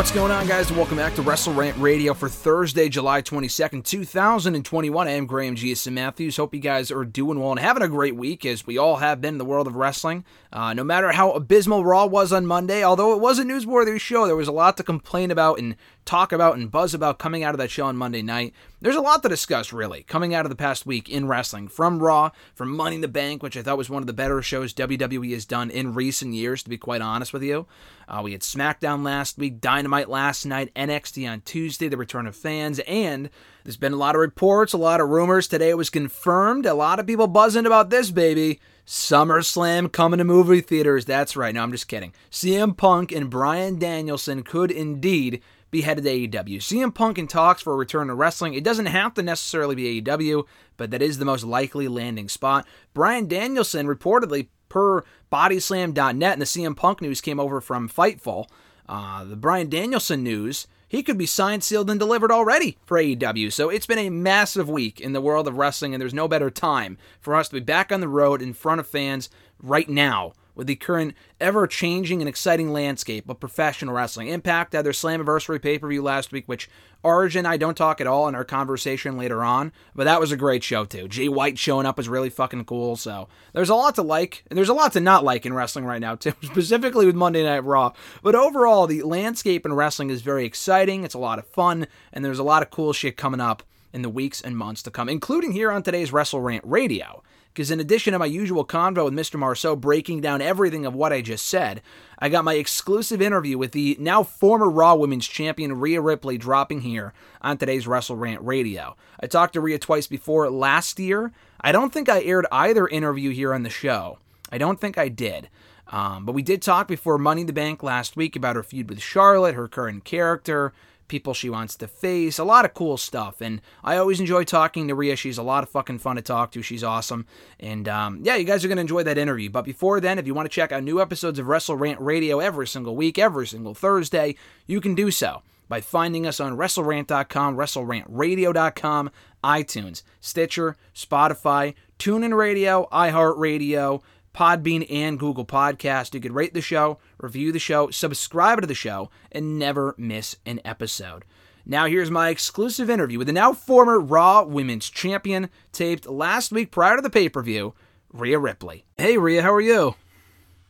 What's going on, guys? Welcome back to Wrestle Rant Radio for Thursday, July 22nd, 2021. I am Graham GSM Matthews. Hope you guys are doing well and having a great week, as we all have been in the world of wrestling. Uh, no matter how abysmal Raw was on Monday, although it was a newsworthy show, there was a lot to complain about and talk about and buzz about coming out of that show on Monday night. There's a lot to discuss, really, coming out of the past week in wrestling. From Raw, from Money in the Bank, which I thought was one of the better shows WWE has done in recent years, to be quite honest with you. Uh, we had SmackDown last week, Dynamite last night, NXT on Tuesday, the return of fans, and there's been a lot of reports, a lot of rumors. Today it was confirmed. A lot of people buzzing about this, baby. SummerSlam coming to movie theaters. That's right. No, I'm just kidding. CM Punk and Bryan Danielson could indeed be headed to AEW. CM Punk in talks for a return to wrestling. It doesn't have to necessarily be AEW, but that is the most likely landing spot. Bryan Danielson reportedly per bodyslam.net and the CM Punk news came over from Fightful. Uh, the Bryan Danielson news, he could be signed, sealed, and delivered already for AEW. So it's been a massive week in the world of wrestling, and there's no better time for us to be back on the road in front of fans right now with the current ever changing and exciting landscape of professional wrestling. Impact had their Slammiversary pay per view last week, which Origin I don't talk at all in our conversation later on, but that was a great show too. Jay White showing up was really fucking cool. So there's a lot to like, and there's a lot to not like in wrestling right now too, specifically with Monday Night Raw. But overall, the landscape in wrestling is very exciting. It's a lot of fun, and there's a lot of cool shit coming up in the weeks and months to come, including here on today's Wrestle Rant Radio. Because in addition to my usual convo with Mr. Marceau breaking down everything of what I just said, I got my exclusive interview with the now former Raw Women's Champion Rhea Ripley dropping here on today's Wrestle Rant Radio. I talked to Rhea twice before last year. I don't think I aired either interview here on the show. I don't think I did. Um, but we did talk before Money in the Bank last week about her feud with Charlotte, her current character, people she wants to face, a lot of cool stuff. And I always enjoy talking to Rhea. She's a lot of fucking fun to talk to. She's awesome. And um, yeah, you guys are going to enjoy that interview. But before then, if you want to check out new episodes of Wrestle Rant Radio every single week, every single Thursday, you can do so by finding us on WrestleRant.com, WrestleRantRadio.com, iTunes, Stitcher, Spotify, TuneIn Radio, iHeartRadio, Podbean, and Google Podcast. You could rate the show, review the show, subscribe to the show, and never miss an episode. Now, here's my exclusive interview with the now former Raw Women's Champion, taped last week prior to the pay per view, Rhea Ripley. Hey, Rhea, how are you?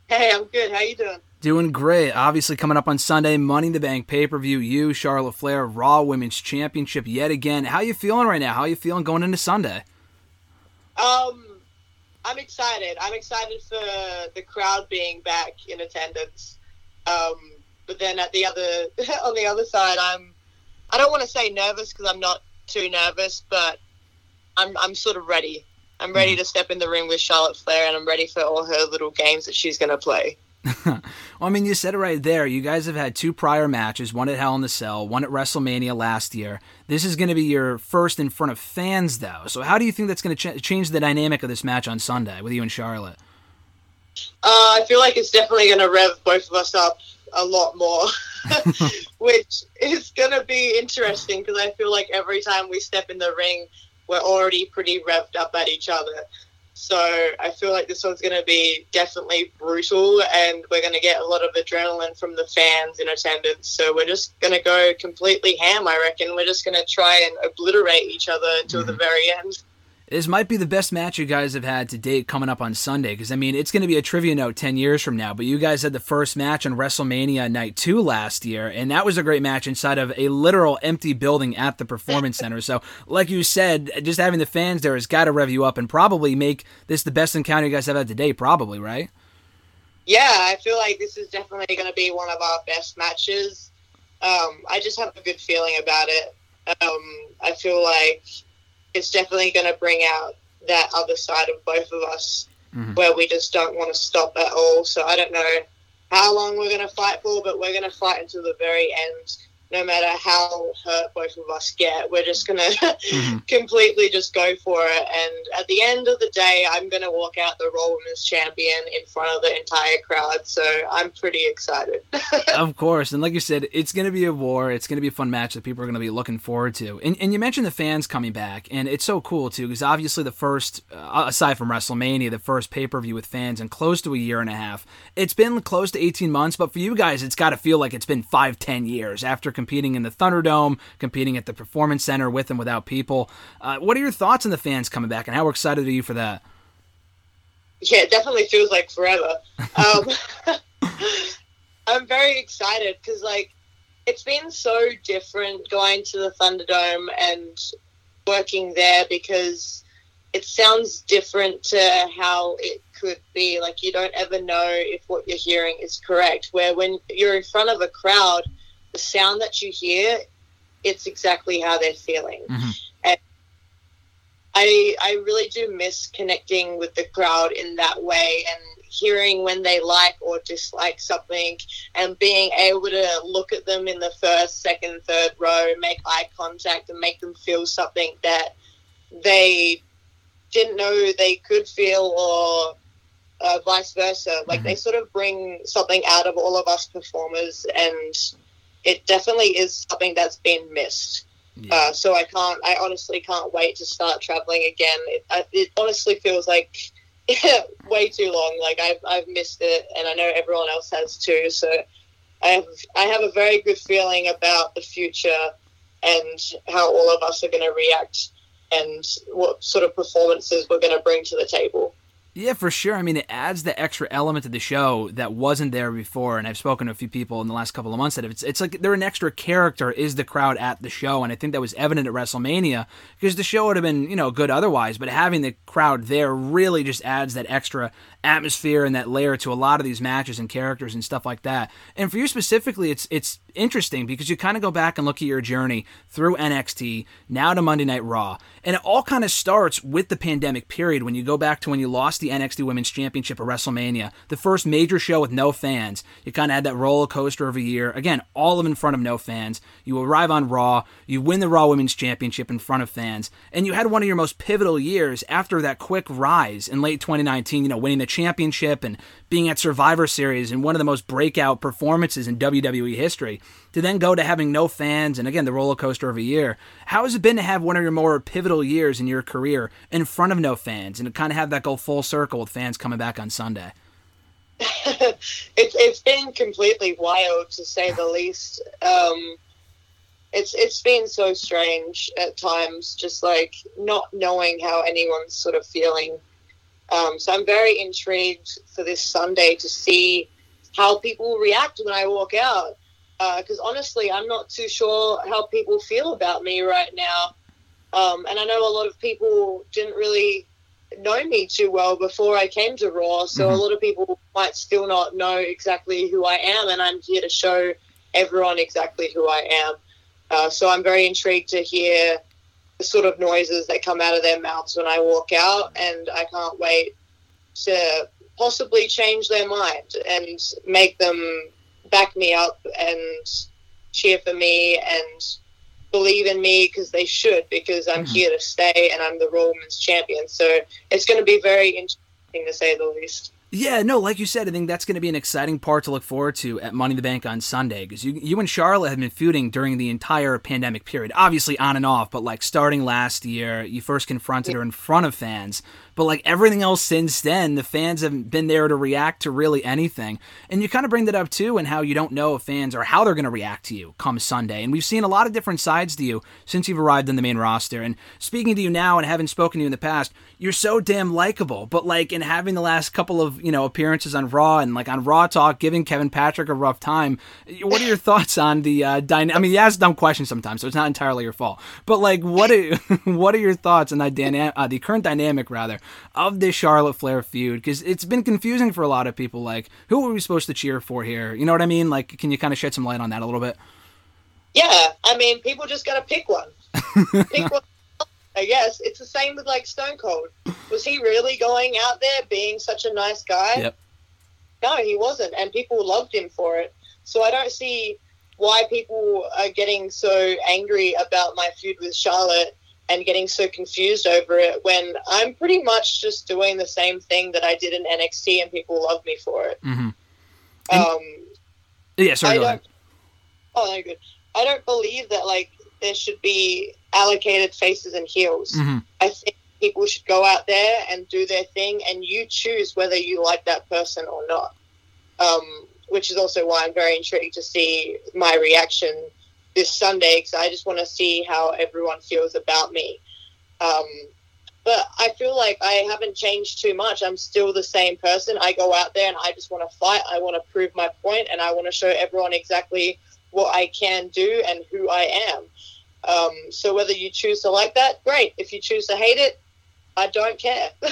Hey, I'm good. How you doing? Doing great. Obviously, coming up on Sunday, Money in the Bank pay per view. You, Charlotte Flair, Raw Women's Championship yet again. How you feeling right now? How you feeling going into Sunday? Um, I'm excited. I'm excited for the crowd being back in attendance. Um, but then at the other on the other side, I'm I don't want to say nervous because I'm not too nervous, but I'm I'm sort of ready. I'm ready to step in the ring with Charlotte Flair, and I'm ready for all her little games that she's gonna play. well, I mean, you said it right there. You guys have had two prior matches, one at Hell in the Cell, one at WrestleMania last year. This is going to be your first in front of fans, though. So, how do you think that's going to ch- change the dynamic of this match on Sunday with you and Charlotte? Uh, I feel like it's definitely going to rev both of us up a lot more, which is going to be interesting because I feel like every time we step in the ring, we're already pretty revved up at each other. So I feel like this one's going to be definitely brutal, and we're going to get a lot of adrenaline from the fans in attendance. So we're just going to go completely ham. I reckon we're just going to try and obliterate each other until the mm. very end. This might be the best match you guys have had to date coming up on Sunday. Because, I mean, it's going to be a trivia note 10 years from now. But you guys had the first match on WrestleMania Night 2 last year. And that was a great match inside of a literal empty building at the Performance Center. So, like you said, just having the fans there has got to rev you up and probably make this the best encounter you guys have had to date, probably, right? yeah, I feel like this is definitely going to be one of our best matches. Um, I just have a good feeling about it. Um, I feel like it's definitely going to bring out that other side of both of us Mhm. where we just don't want to stop at all. So I don't know how long we're going to fight for, but we're going to fight until the very end. No matter how hurt both of us get, we're just going to Mhm. completely just go for it. And at the end of the day, I'm going to walk out the Raw Women's Champion in front of the entire crowd. So I'm pretty excited. of course, and like you said, it's going to be a war. It's going to be a fun match that people are going to be looking forward to. And, and you mentioned the fans coming back, and it's so cool too because obviously the first, uh, aside from WrestleMania, the first pay per view with fans in close to a year and a half. It's been close to 18 months, but for you guys, it's got to feel like it's been five, ten years after competing in the Thunderdome, competing at the Performance Center with and without people. Uh, what are your thoughts on the fans coming back, and how excited are you for that? yeah, it definitely feels like forever. Um, I'm very excited because, like, it's been so different going to the Thunderdome and working there because it sounds different to how it could be. Like, you don't ever know if what you're hearing is correct. Where when you're in front of a crowd, the sound that you hear, it's exactly how they're feeling. Mhm. And I I really do miss connecting with the crowd in that way and hearing when they like or dislike something and being able to look at them in the first, second, third row, make eye contact and make them feel something that they didn't know they could feel or uh, vice versa. Like they sort of bring something out of all of us performers and it definitely is something that's been missed. Yeah. Uh, so I can't. I honestly can't wait to start traveling again. It, I, it honestly feels like way too long. Like I've I've missed it, and I know everyone else has too. So I have I have a very good feeling about the future and how all of us are going to react and what sort of performances we're going to bring to the table. Yeah, for sure. I mean, it adds the extra element to the show that wasn't there before. And I've spoken to a few people in the last couple of months that it's it's like they're an extra character is the crowd at the show, and I think that was evident at WrestleMania because the show would have been you know good otherwise, but having the crowd there really just adds that extra atmosphere and that layer to a lot of these matches and characters and stuff like that. And for you specifically, it's it's interesting because you kind of go back and look at your journey through NXT, now to Monday Night Raw, and it all kind of starts with the pandemic period when you go back to when you lost the NXT Women's Championship at WrestleMania, the first major show with no fans. You kind of had that roller coaster of a year, again, all of in front of no fans. You arrive on Raw, you win the Raw Women's Championship in front of fans, and you had one of your most pivotal years after that quick rise in late 2019, you know, winning the championship and being at Survivor Series and one of the most breakout performances in WWE history, to then go to having no fans and again the roller coaster of a year. How has it been to have one of your more pivotal years in your career in front of no fans and to kind of have that go full circle with fans coming back on Sunday? it's it's been completely wild to say the least. Um, it's it's been so strange at times, just like not knowing how anyone's sort of feeling. Um, so I'm very intrigued for this Sunday to see how people react when I walk out. Because honestly, I'm not too sure how people feel about me right now. Um, and I know a lot of people didn't really know me too well before I came to Raw, so Mhm. a lot of people might still not know exactly who I am, and I'm here to show everyone exactly who I am. Uh, so I'm very intrigued to hear sort of noises that come out of their mouths when I walk out, and I can't wait to possibly change their mind and make them back me up and cheer for me and believe in me because they should because I'm Mhm. here to stay and I'm the Raw Women's Champion. So it's going to be very interesting to say the least. Yeah, no, like you said, I think that's going to be an exciting part to look forward to at Money in the Bank on Sunday because you, you and Charlotte have been feuding during the entire pandemic period, obviously on and off, but like starting last year, you first confronted her in front of fans. But like everything else since then, the fans haven't been there to react to really anything. And you kind of bring that up too, and how you don't know if fans or how they're going to react to you come Sunday. And we've seen a lot of different sides to you since you've arrived in the main roster. And speaking to you now and having spoken to you in the past, you're so damn likable. But like in having the last couple of you know appearances on Raw and like on Raw Talk, giving Kevin Patrick a rough time. What are your thoughts on the uh, dyna- I mean, you ask dumb questions sometimes, so it's not entirely your fault. But like, what are what are your thoughts on that dyna- uh, the current dynamic rather of this Charlotte Flair feud? Because it's been confusing for a lot of people. Like, who are we supposed to cheer for here? You know what I mean? Like, can you kind of shed some light on that a little bit? Yeah, I mean, people just gotta pick one. pick one. I guess it's the same with like Stone Cold. Was he really going out there being such a nice guy? Yep. No, he wasn't, and people loved him for it. So I don't see why people are getting so angry about my feud with Charlotte and getting so confused over it when I'm pretty much just doing the same thing that I did in NXT and people love me for it. Mm-hmm. Um, Yeah, sorry. I Go ahead. don't. Oh, no, good. I don't believe that like there should be allocated faces and heels. Mhm. I think people should go out there and do their thing, and you choose whether you like that person or not. Um, which is also why I'm very intrigued to see my reaction this Sunday because I just want to see how everyone feels about me. Um, but I feel like I haven't changed too much. I'm still the same person. I go out there and I just want to fight. I want to prove my point, and I want to show everyone exactly what I can do and who I am. Um, so whether you choose to like that, great. If you choose to hate it, I don't care.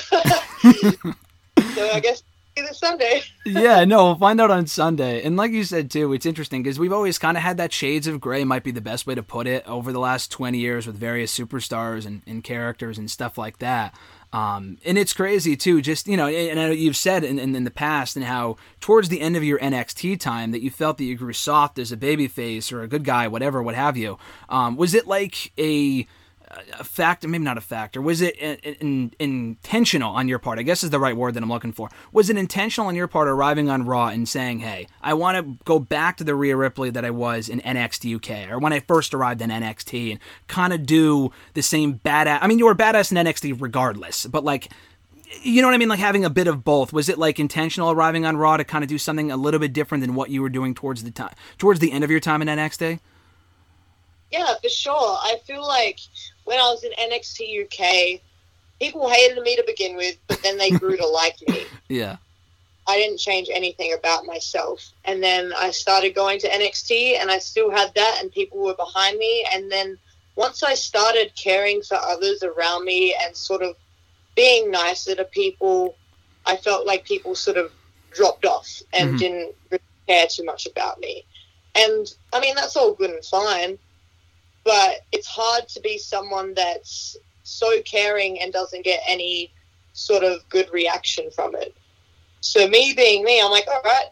so I guess this Sunday. yeah, no, we'll find out on Sunday. And like you said too, it's interesting because we've always kind of had that shades of gray might be the best way to put it over the last 20 years with various superstars and, and characters and stuff like that. Um, and it's crazy too, just, you know, and I know you've said in, in, in the past and how towards the end of your NXT time that you felt that you grew soft as a babyface or a good guy, whatever, what have you. Um, was it like a, a factor, maybe not a factor. Was it in, in, intentional on your part? I guess is the right word that I'm looking for. Was it intentional on your part arriving on Raw and saying, "Hey, I want to go back to the Rhea Ripley that I was in NXT UK or when I first arrived in NXT and kind of do the same badass." I mean, you were badass in NXT regardless, but like. You know what I mean? Like having a bit of both. Was it like intentional arriving on Raw to kind of do something a little bit different than what you were doing towards the time, towards the end of your time in NXT? Yeah, for sure. I feel like when I was in NXT UK, people hated me to begin with, but then they grew to like me. Yeah. I didn't change anything about myself. And then I started going to NXT and I still had that and people were behind me. And then once I started caring for others around me and sort of being nicer to people, I felt like people sort of dropped off and Mhm. didn't really care too much about me. And I mean, that's all good and fine, but it's hard to be someone that's so caring and doesn't get any sort of good reaction from it. So me being me, I'm like, all right,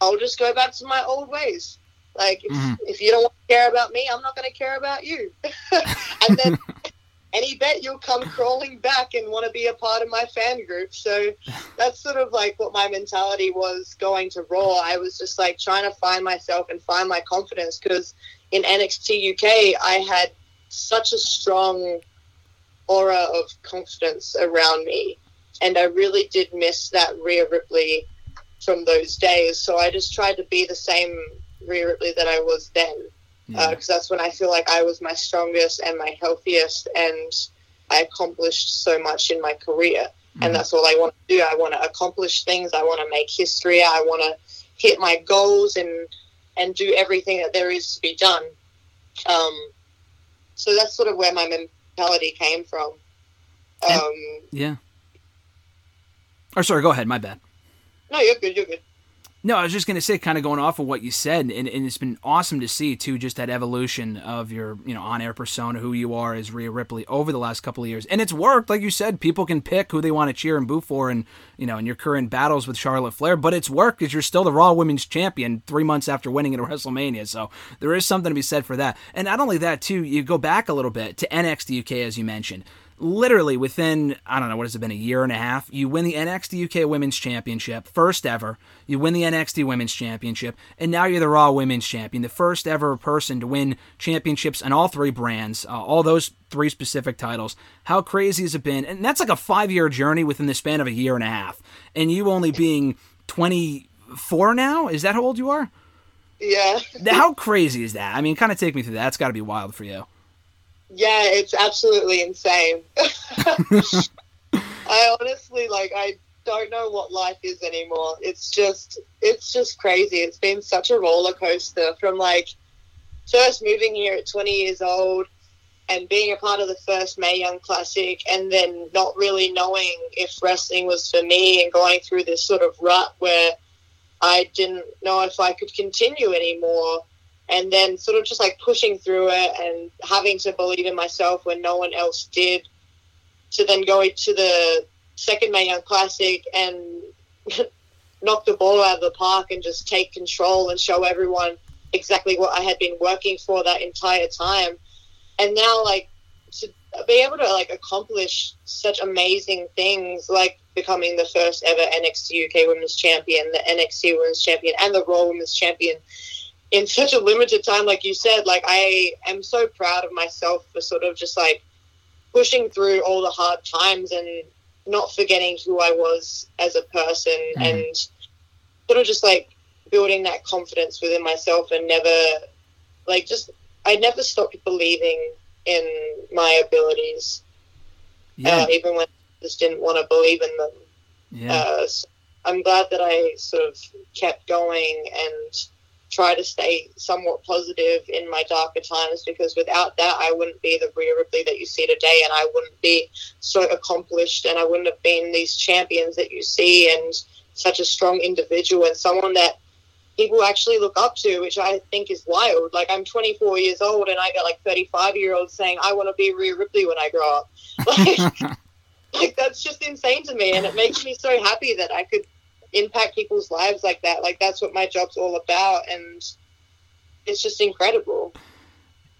I'll just go back to my old ways. Like, if, Mhm. if you don't want to care about me, I'm not going to care about you. and then any bet you'll come crawling back and want to be a part of my fan group. So that's sort of like what my mentality was going to Raw. I was just like trying to find myself and find my confidence because in NXT UK, I had such a strong aura of confidence around me. And I really did miss that Rhea Ripley from those days. So I just tried to be the same Rhea Ripley that I was then Yeah. because that's when I feel like I was my strongest and my healthiest, and I accomplished so much in my career. Mhm. And that's all I want to do. I want to accomplish things. I want to make history. I want to hit my goals and and do everything that there is to be done. Um, so that's sort of where my mentality came from. And- Um, Yeah. Or sorry, go ahead. My bad. no, you're good. You're good. No, I was just gonna say, kind of going off of what you said, and, and it's been awesome to see too, just that evolution of your, you know, on-air persona, who you are as Rhea Ripley over the last couple of years, and it's worked. Like you said, people can pick who they want to cheer and boo for, and you know, in your current battles with Charlotte Flair, but it's worked because you're still the Raw Women's Champion three months after winning at WrestleMania. So there is something to be said for that. And not only that, too, you go back a little bit to NXT UK, as you mentioned literally within I don't know what has it been a year and a half, you win the NXT UK Women's Championship, first ever. You win the NXT Women's Championship, and now you're the Raw Women's Champion, the first ever person to win championships on all three brands, uh, all those three specific titles. How crazy has it been? And that's like a five year journey within the span of a year and a half, and you only being 24 now. Is that how old you are? Yeah. How crazy is that? I mean, kind of take me through that. That's got to be wild for you. Yeah, it's absolutely insane. I honestly like I don't know what life is anymore. It's just it's just crazy. It's been such a roller coaster from like first moving here at 20 years old and being a part of the first Mae Young Classic and then not really knowing if wrestling was for me and going through this sort of rut where I didn't know if I could continue anymore and then sort of just like pushing through it and having to believe in myself when no one else did to then go to the second Mae Young Classic and knock the ball out of the park and just take control and show everyone exactly what I had been working for that entire time. And now, like, to be able to like accomplish such amazing things, like becoming the first ever NXT UK Women's Champion, the NXT Women's Champion, and the Raw Women's Champion in such a limited time, like you said, like I am so proud of myself for sort of just like pushing through all the hard times and not forgetting who I was as a person Mhm. and sort of just like building that confidence within myself and never like just I never stopped believing in my abilities, Yeah, uh, even when I just didn't want to believe in them. yeah. Uh, so I'm glad that I sort of kept going and try to stay somewhat positive in my darker times because without that, I wouldn't be the Rhea Ripley that you see today, and I wouldn't be so accomplished, and I wouldn't have been these champions that you see, and such a strong individual and someone that people actually look up to, which I think is wild. Like I'm 24 years old, and I got like 35 year olds saying I want to be Rhea Ripley when I grow up. Like, like that's just insane to me and it makes me so happy that i could impact people's lives like that. Like that's what my job's all about and it's just incredible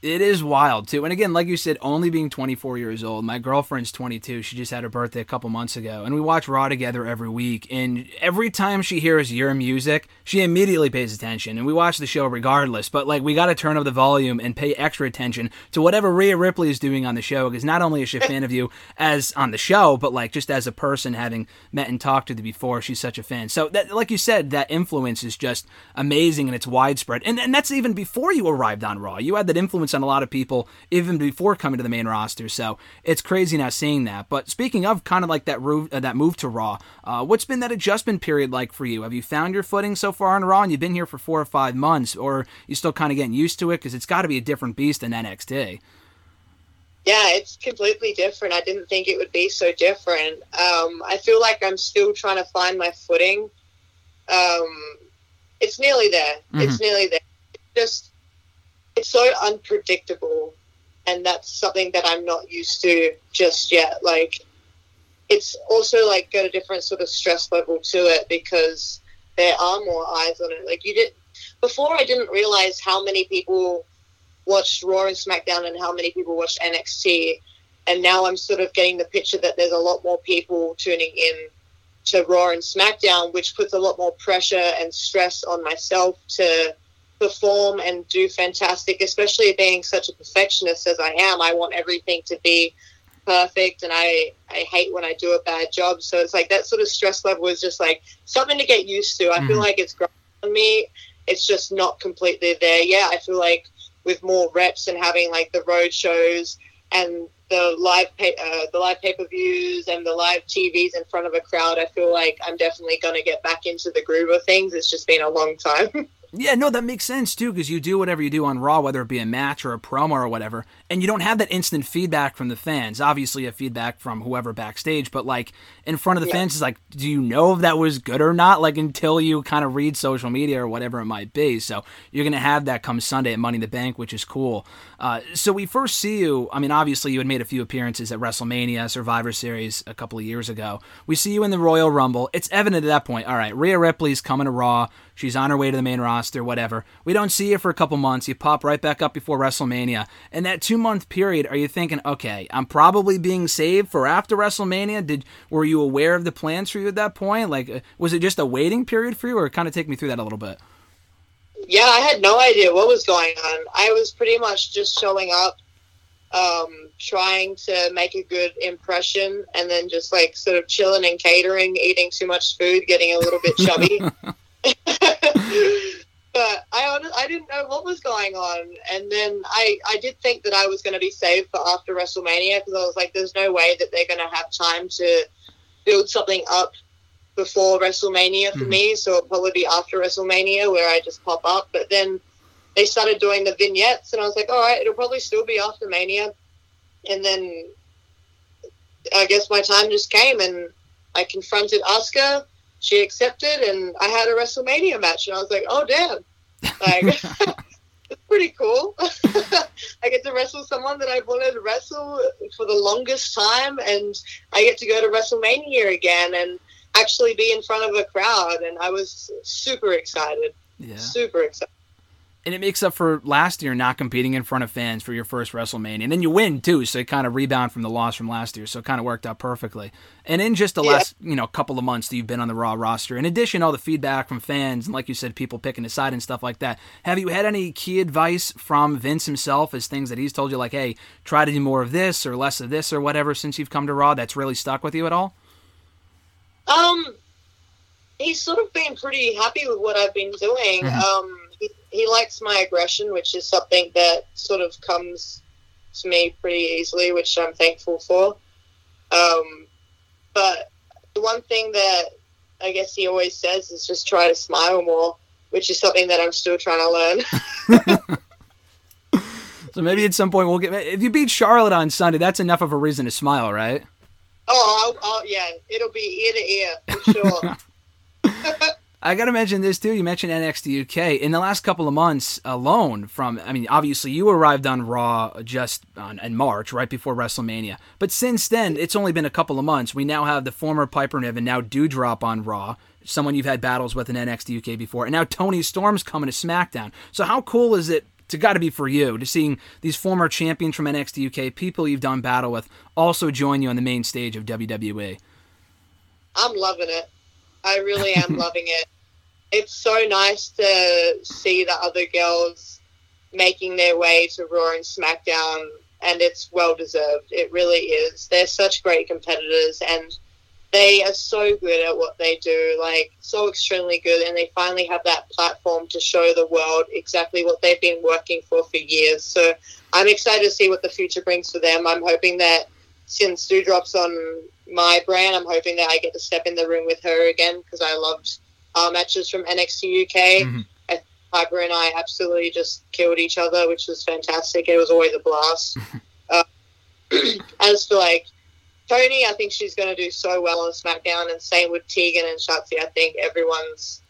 It is wild too. And again, like you said, only being 24 years old. My girlfriend's 22. She just had her birthday a couple months ago, and we watch Raw together every week. And every time she hears your music, she immediately pays attention. And we watch the show regardless. But like, we got to turn up the volume and pay extra attention to whatever Rhea Ripley is doing on the show, because not only is she a fan of you as on the show, but like just as a person, having met and talked to you before, she's such a fan. So that, like you said, that influence is just amazing and it's widespread. And and that's even before you arrived on Raw. You had that influence on a lot of people even before coming to the main roster. So it's crazy now seeing that. But speaking of kind of like that move, uh, that move to Raw, uh, what's been that adjustment period like for you? Have you found your footing so far on Raw? And you've been here for four or five months, or you still kind of getting used to it because it's got to be a different beast than NXT. yeah it's completely different i didn't think it would be so different um, i feel like i'm still trying to find my footing um, it's nearly there it's nearly there it's just it's so unpredictable and that's something that i'm not used to just yet. Like it's also like got a different sort of stress level to it because there are more eyes on it. Like you did before i didn't realize how many people watched raw and smackdown and how many people watched nxt and now i'm sort of getting the picture that there's a lot more people tuning in to raw and smackdown which puts a lot more pressure and stress on myself to perform and do fantastic especially being such a perfectionist as i am i want everything to be perfect and I, I hate when I do a bad job. So it's like that sort of stress level is just like something to get used to. I feel Mhm. like it's growing on me. It's just not completely there. Yeah, I feel like with more reps and having like the road shows and the live pay, uh, the live pay per views and the live TVs in front of a crowd, I feel like I'm definitely going to get back into the groove of things. It's just been a long time. Yeah, no, that makes sense too, because you do whatever you do on Raw, whether it be a match or a promo or whatever, and you don't have that instant feedback from the fans. Obviously, you have feedback from whoever backstage, but like in front of the Yeah. fans, is like, do you know if that was good or not? Like until you kind of read social media or whatever it might be. So you're gonna have that come Sunday at Money in the Bank, which is cool. Uh, so we first see you. I mean, obviously, you had made a few appearances at WrestleMania, Survivor Series a couple of years ago. We see you in the Royal Rumble. It's evident at that point. All right, Rhea Ripley's coming to Raw. She's on her way to the main roster, whatever. We don't see you for a couple months. You pop right back up before WrestleMania. In that two month period, are you thinking, okay, I'm probably being saved for after WrestleMania? Did were you aware of the plans for you at that point? Like, uh, was it just a waiting period for you, or kind of take me through that a little bit? yeah, I had no idea what was going on. I was pretty much just showing up, um, trying to make a good impression, and then just like sort of chilling and catering, eating too much food, getting a little bit chubby. but I I didn't know what was going on, and then I I did think that I was going to be saved for after WrestleMania because I was like, there's no way that they're going to have time to build something up before WrestleMania for Mhm. me, so it'll probably be after WrestleMania where I just pop up. But then they started doing the vignettes, and I was like, all right, it'll probably still be after Mania. And then I guess my time just came, and I confronted Asuka. She accepted, and I had a WrestleMania match, and I was like, oh damn, like it's pretty cool. I get to wrestle someone that I've wanted to wrestle for the longest time, and I get to go to WrestleMania again and actually be in front of a crowd, and I was super excited, Yeah. super excited. And it makes up for last year not competing in front of fans for your first WrestleMania. And then you win too, so it kind of rebound from the loss from last year. So it kind of worked out perfectly. And in just the Yeah. last, you know, couple of months that you've been on the Raw roster, in addition all the feedback from fans and like you said, people picking a side and stuff like that, have you had any key advice from Vince himself as things that he's told you like, hey, try to do more of this or less of this or whatever since you've come to Raw that's really stuck with you at all? Um, he's sort of been pretty happy with what I've been doing. Mhm. Um, he, he likes my aggression, which is something that sort of comes to me pretty easily, which I'm thankful for. Um, but the one thing that I guess he always says is just try to smile more, which is something that I'm still trying to learn. So maybe at some point we'll get if you beat Charlotte on Sunday, that's enough of a reason to smile, right? oh, I'll, I'll, yeah, it'll be ear to ear for sure. I got to mention this too. You mentioned NXT UK. In the last couple of months alone, from I mean, obviously you arrived on Raw just on, in March, right before WrestleMania. But since then, it's only been a couple of months. We now have the former Piper Niven, now Doudrop on Raw, someone you've had battles with in NXT UK before, and now Toni Storm's coming to SmackDown. So how cool is it? To got to be for you to seeing these former champions from NXT UK, people you've done battle with, also join you on the main stage of. WWE. I'm loving it. I really am loving it. It's so nice to see the other girls making their way to Raw and SmackDown, and it's well deserved. It really is. They're such great competitors, and they are so good at what they do, like so extremely good, and they finally have that platform to show the world exactly what they've been working for for years. So I'm excited to see what the future brings for them. I'm hoping that since Doudrop's on my brand, I'm hoping that I get to step in the ring with her again because I loved our matches from NXT UK. Mhm. I, Piper and I absolutely just killed each other, which was fantastic. It was always a blast. uh, as for like Toni, I think she's going to do so well on SmackDown, and same with Tegan and Shotzi. I think everyone's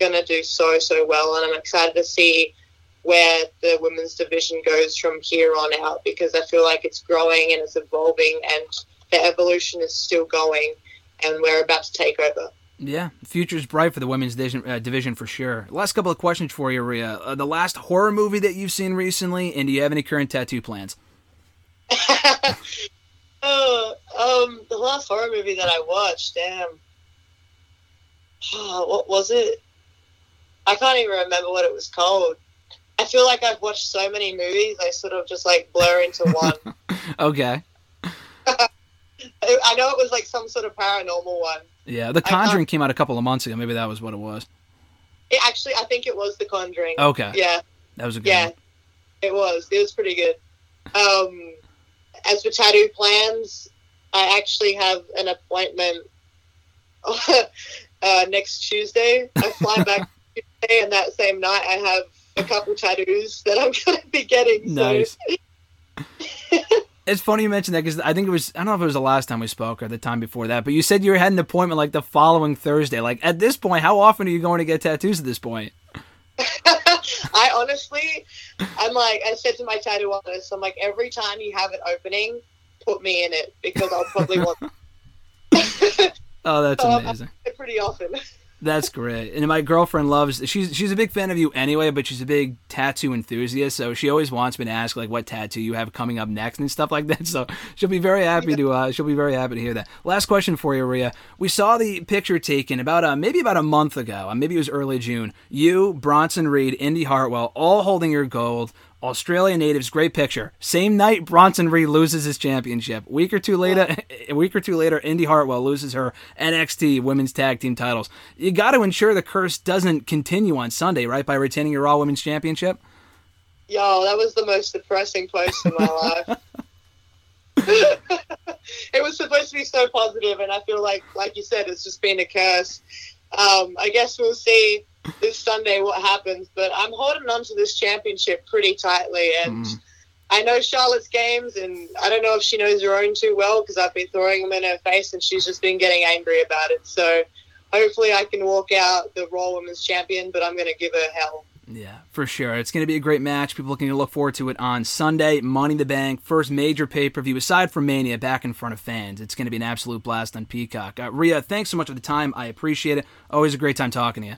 going to do so so well, and I'm excited to see where the women's division goes from here on out because I feel like it's growing and it's evolving, and the evolution is still going, and we're about to take over. Yeah, the future's bright for the women's division, uh, division for sure. Last couple of questions for you, Rhea. Uh, the last horror movie that you've seen recently, and do you have any current tattoo plans? Uh, um, the last horror movie that I watched, damn. what was it? I can't even remember what it was called. I feel like I've watched so many movies, I sort of just like blur into one. Okay. I I know it was like some sort of paranormal one. Yeah, The Conjuring came out a couple of months ago. Maybe that was what it was. It actually, I think it was The Conjuring. Okay, Yeah, that was a good yeah, one. it was. It was pretty good. Um, as for tattoo plans, I actually have an appointment uh, next Tuesday. I fly back Tuesday, and that same night I have a couple tattoos that I'm going to be getting. So Nice. It's funny you mentioned that because I think it was I don't know if it was the last time we spoke or the time before that, but you said you had an appointment like the following Thursday. Like at this point, how often are you going to get tattoos at this point? I honestly, I'm like, I said to my tattoo artist, I'm like, every time you have an opening, put me in it because I'll probably want Oh, that's amazing. pretty often. That's great. And my girlfriend loves she's she's a big fan of you anyway, but she's a big tattoo enthusiast, so she always wants me to ask like what tattoo you have coming up next and stuff like that. So she'll be very happy to uh, she'll be very happy to hear that. Last question for you, Rhea. We saw the picture taken about uh, maybe about a month ago, uh, maybe it was early June. You, Bronson Reed, Indi Hartwell, all holding your gold. Australian natives, great picture. Same night, Bronson Reed loses his championship. Week or two later, a week or two later, Indi Hartwell loses her NXT Women's Tag Team titles. You got to ensure the curse doesn't continue on Sunday, right? By retaining your Raw Women's Championship. Yo, that was the most depressing post in my life. it was supposed to be so positive, and I feel like, like you said, it's just been a curse. Um, I guess we'll see this Sunday what happens, but I'm holding on to this championship pretty tightly, and Mm. I know Charlotte's games, and I don't know if she knows her own too well because I've been throwing them in her face, and she's just been getting angry about it. So hopefully, I can walk out the Raw Women's Champion, but I'm going to give her hell. Yeah, for sure. It's going to be a great match. People can look forward to it on Sunday, Money in the Bank, first major pay per view aside from Mania, back in front of fans. It's going to be an absolute blast on Peacock. Uh, Rhea, thanks so much for the time. I appreciate it. Always a great time talking to you.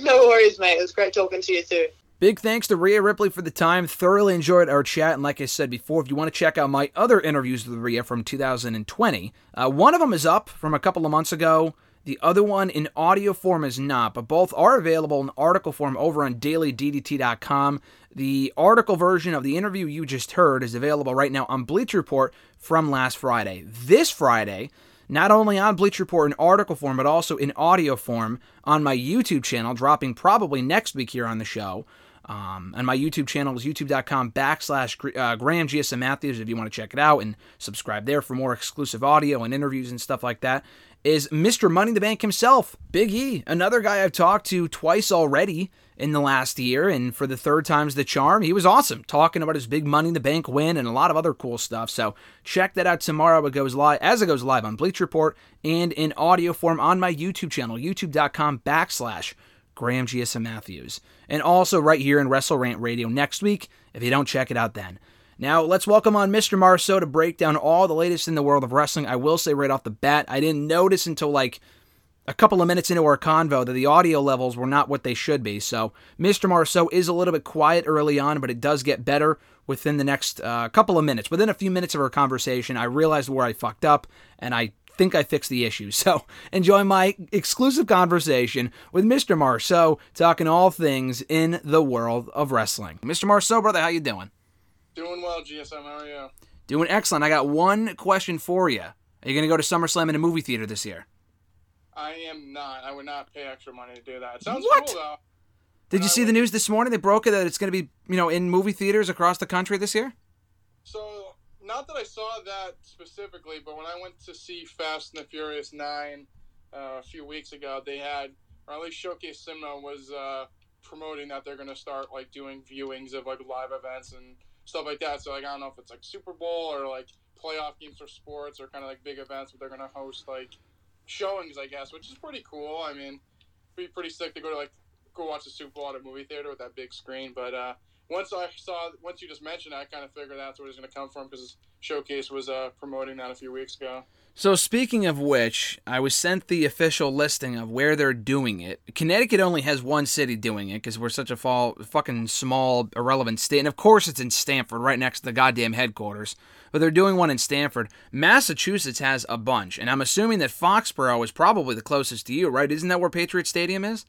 No worries, mate. It was great talking to you too. Big thanks to Rhea Ripley for the time. Thoroughly enjoyed our chat. And like I said before, if you want to check out my other interviews with Rhea from 2020, uh, one of them is up from a couple of months ago. The other one in audio form is not, but both are available in article form over on dailyddt.com. The article version of the interview you just heard is available right now on Bleacher Report from last Friday. This Friday, not only on Bleacher Report in article form, but also in audio form on my YouTube channel, dropping probably next week here on the show. Um, and my YouTube channel is youtube.com backslash uh, Graham GSM Matthews if you want to check it out and subscribe there for more exclusive audio and interviews and stuff like that. Is Mr. Money the Bank himself, Big E, another guy I've talked to twice already in the last year, and for the third time's the charm. He was awesome talking about his big Money in the Bank win and a lot of other cool stuff. So check that out tomorrow. It goes live as it goes live on Bleacher Report and in audio form on my YouTube channel, youtube.com backslash Graham GSM Matthews. And also right here in Wrestle Rant Radio next week if you don't check it out then. Now, let's welcome on Mr. Marceau to break down all the latest in the world of wrestling. I will say right off the bat, I didn't notice until like a couple of minutes into our convo that the audio levels were not what they should be. So, Mr. Marceau is a little bit quiet early on, but it does get better within the next uh, couple of minutes. Within a few minutes of our conversation, I realized where I fucked up, and I think I fixed the issue. So, enjoy my exclusive conversation with Mr. Marceau, talking all things in the world of wrestling. Mr. Marceau, brother, how you doing? Doing well, GSM. How are you? Doing excellent. I got one question for you. Are you going to go to SummerSlam in a movie theater this year? I am not. I would not pay extra money to do that. It sounds What? cool though. Did you I see the news this morning? They broke it that it's going to be, you know, in movie theaters across the country this year. So, not that I saw that specifically, but when I went to see Fast and the Furious Nine uh, a few weeks ago, they had, or at least Showcase Cinema was uh, promoting that they're going to start like doing viewings of like live events and stuff like that. So, like, I don't know if it's like Super Bowl or like playoff games for sports or kind of like big events, but they're going to host like showings, I guess, which is pretty cool. I mean, be pretty sick to go to like go watch the Super Bowl at a movie theater with that big screen. But uh, once I saw, once you just mentioned, it, I kind of figured that's where it was going to come from because Showcase was uh, promoting that a few weeks ago. So speaking of which, I was sent the official listing of where they're doing it. Connecticut only has one city doing it because we're such a fall, fucking small, irrelevant state, and of course it's in Stamford, right next to the goddamn headquarters. But they're doing one in Stamford. Massachusetts has a bunch, and I'm assuming that Foxborough is probably the closest to you, right? Isn't that where Patriot Stadium is?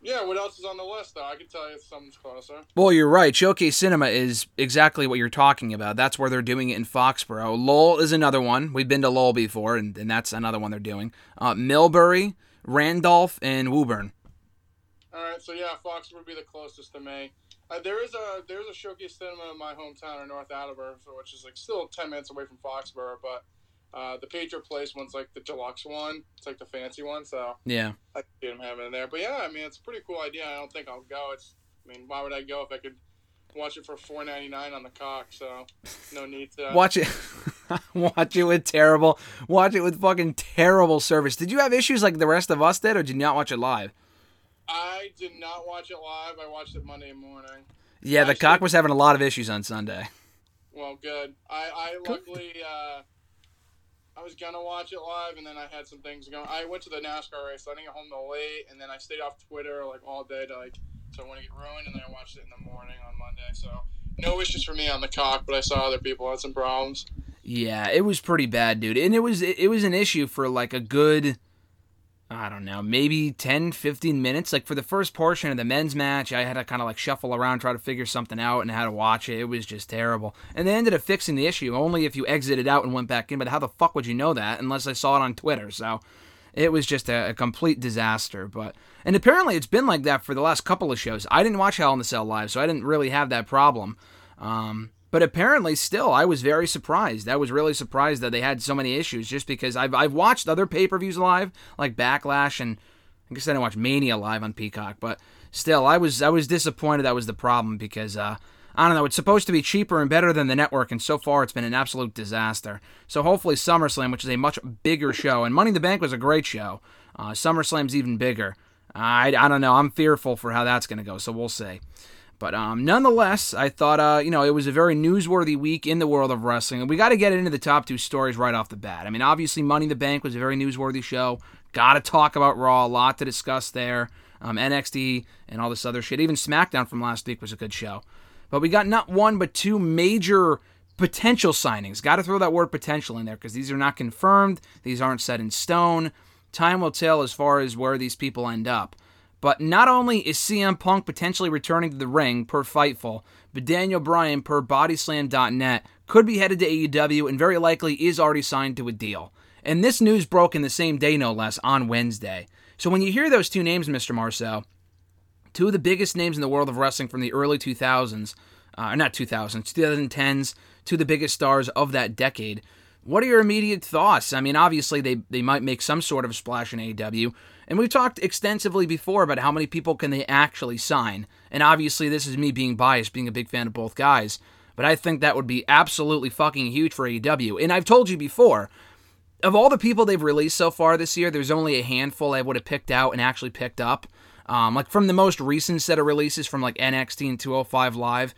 Yeah, what else is on the list though? I can tell you if something's closer. Well, you're right. Showcase Cinema is exactly what you're talking about. That's where they're doing it in Foxborough. Lowell is another one. We've been to Lowell before, and, and that's another one they're doing. Uh, Millbury, Randolph, and Woburn. All right, so yeah, Fox would be the closest to me. Uh, there is a there's a Showcase Cinema in my hometown in North Attleboro, which is like still ten minutes away from Foxborough, but. Uh, the Patriot Place one's like the deluxe one. It's like the fancy one, so Yeah. I can see them having it there. But yeah, I mean, it's a pretty cool idea. I don't think I'll go. It's, I mean, why would I go if I could watch it for four ninety nine on the cock? So no need to. Watch it. watch it with terrible. Watch it with fucking terrible service. Did you have issues like the rest of us did, or did you not watch it live? I did not watch it live. I watched it Monday morning. Yeah, the Actually- cock was having a lot of issues on Sunday. Well, good. I, I luckily uh, I was gonna watch it live, and then I had some things going. I went to the NASCAR race. So I didn't get home till late, and then I stayed off Twitter like all day to like so I want to get ruined, and then I watched it in the morning on Monday. So no issues for me on the cock, but I saw other people had some problems. Yeah, it was pretty bad, dude. And it was it, it was an issue for like a good I don't know, maybe 10, 15 minutes. Like for the first portion of the men's match, I had to kind of like shuffle around, try to figure something out and how to watch it. It was just terrible. And they ended up fixing the issue only if you exited out and went back in. But how the fuck would you know that unless I saw it on Twitter? So it was just a, a complete disaster. But and apparently it's been like that for the last couple of shows. I didn't watch Hell in the Cell live, so I didn't really have that problem. Um, but apparently, still, I was very surprised. I was really surprised that they had so many issues just because I've, I've watched other pay per views live, like Backlash, and I guess I didn't watch Mania live on Peacock, but still, I was I was disappointed that was the problem because uh, I don't know. It's supposed to be cheaper and better than the network, and so far it's been an absolute disaster. So hopefully SummerSlam, which is a much bigger show, and Money in the Bank was a great show. Uh, SummerSlam's even bigger. I, I don't know. I'm fearful for how that's going to go, so we'll see. But um, nonetheless, I thought uh, you know it was a very newsworthy week in the world of wrestling, and we got to get into the top two stories right off the bat. I mean, obviously, Money in the Bank was a very newsworthy show. Got to talk about Raw, a lot to discuss there. Um, NXT and all this other shit. Even SmackDown from last week was a good show. But we got not one but two major potential signings. Got to throw that word potential in there because these are not confirmed. These aren't set in stone. Time will tell as far as where these people end up. But not only is CM Punk potentially returning to the ring per Fightful, but Daniel Bryan per Bodyslam.net could be headed to AEW and very likely is already signed to a deal. And this news broke in the same day, no less, on Wednesday. So when you hear those two names, Mr. Marcel, two of the biggest names in the world of wrestling from the early 2000s, uh, not 2000s, 2010s, two of the biggest stars of that decade. What are your immediate thoughts? I mean, obviously they, they might make some sort of splash in AEW, and we've talked extensively before about how many people can they actually sign. And obviously this is me being biased, being a big fan of both guys, but I think that would be absolutely fucking huge for AEW. And I've told you before, of all the people they've released so far this year, there's only a handful I would have picked out and actually picked up. Um, like from the most recent set of releases from like NXT and 205 Live,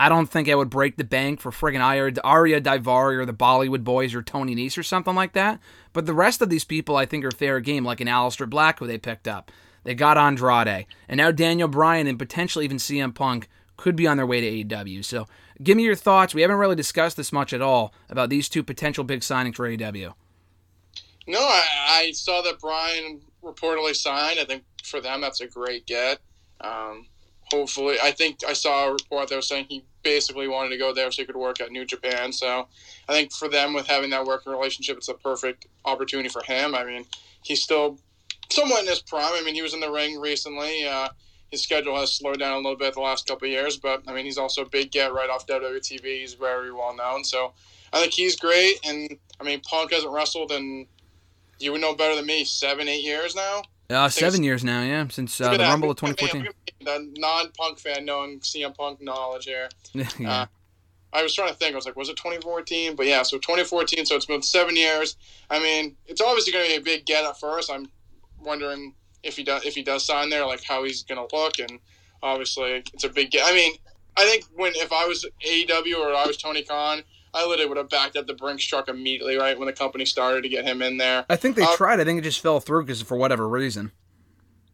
I don't think I would break the bank for friggin' Ariya, Daivari or the Bollywood Boys or Tony Nese or something like that. But the rest of these people I think are fair game, like an Aleister Black who they picked up. They got Andrade. And now Daniel Bryan and potentially even CM Punk could be on their way to AEW. So give me your thoughts. We haven't really discussed this much at all about these two potential big signings for AEW. No, I, I saw that Bryan reportedly signed. I think for them that's a great get. Um, hopefully, I think I saw a report that was saying he basically wanted to go there so he could work at New Japan. So I think for them, with having that working relationship, it's a perfect opportunity for him. I mean, he's still somewhat in his prime. I mean, he was in the ring recently. Uh, his schedule has slowed down a little bit the last couple of years, but I mean, he's also a big get right off WWE TV. He's very well known. So I think he's great. And I mean, Punk hasn't wrestled in, you would know better than me, seven, eight years now. Uh, seven years now, yeah, since uh, the. Rumble of Look at me. 2014. Look The non-Punk fan knowing CM Punk knowledge here. yeah. Uh, I was trying to think. I was like, was it 2014? But yeah, so 2014. So it's been seven years. I mean, it's obviously going to be a big get at first. I'm wondering if he does if he does sign there, like how he's going to look, and obviously it's a big get. I mean, I think when if I was AEW or I was Tony Khan, I literally would have backed up the Brinks truck immediately, right when the company started to get him in there. I think they Uh, tried. I think it just fell through because for whatever reason.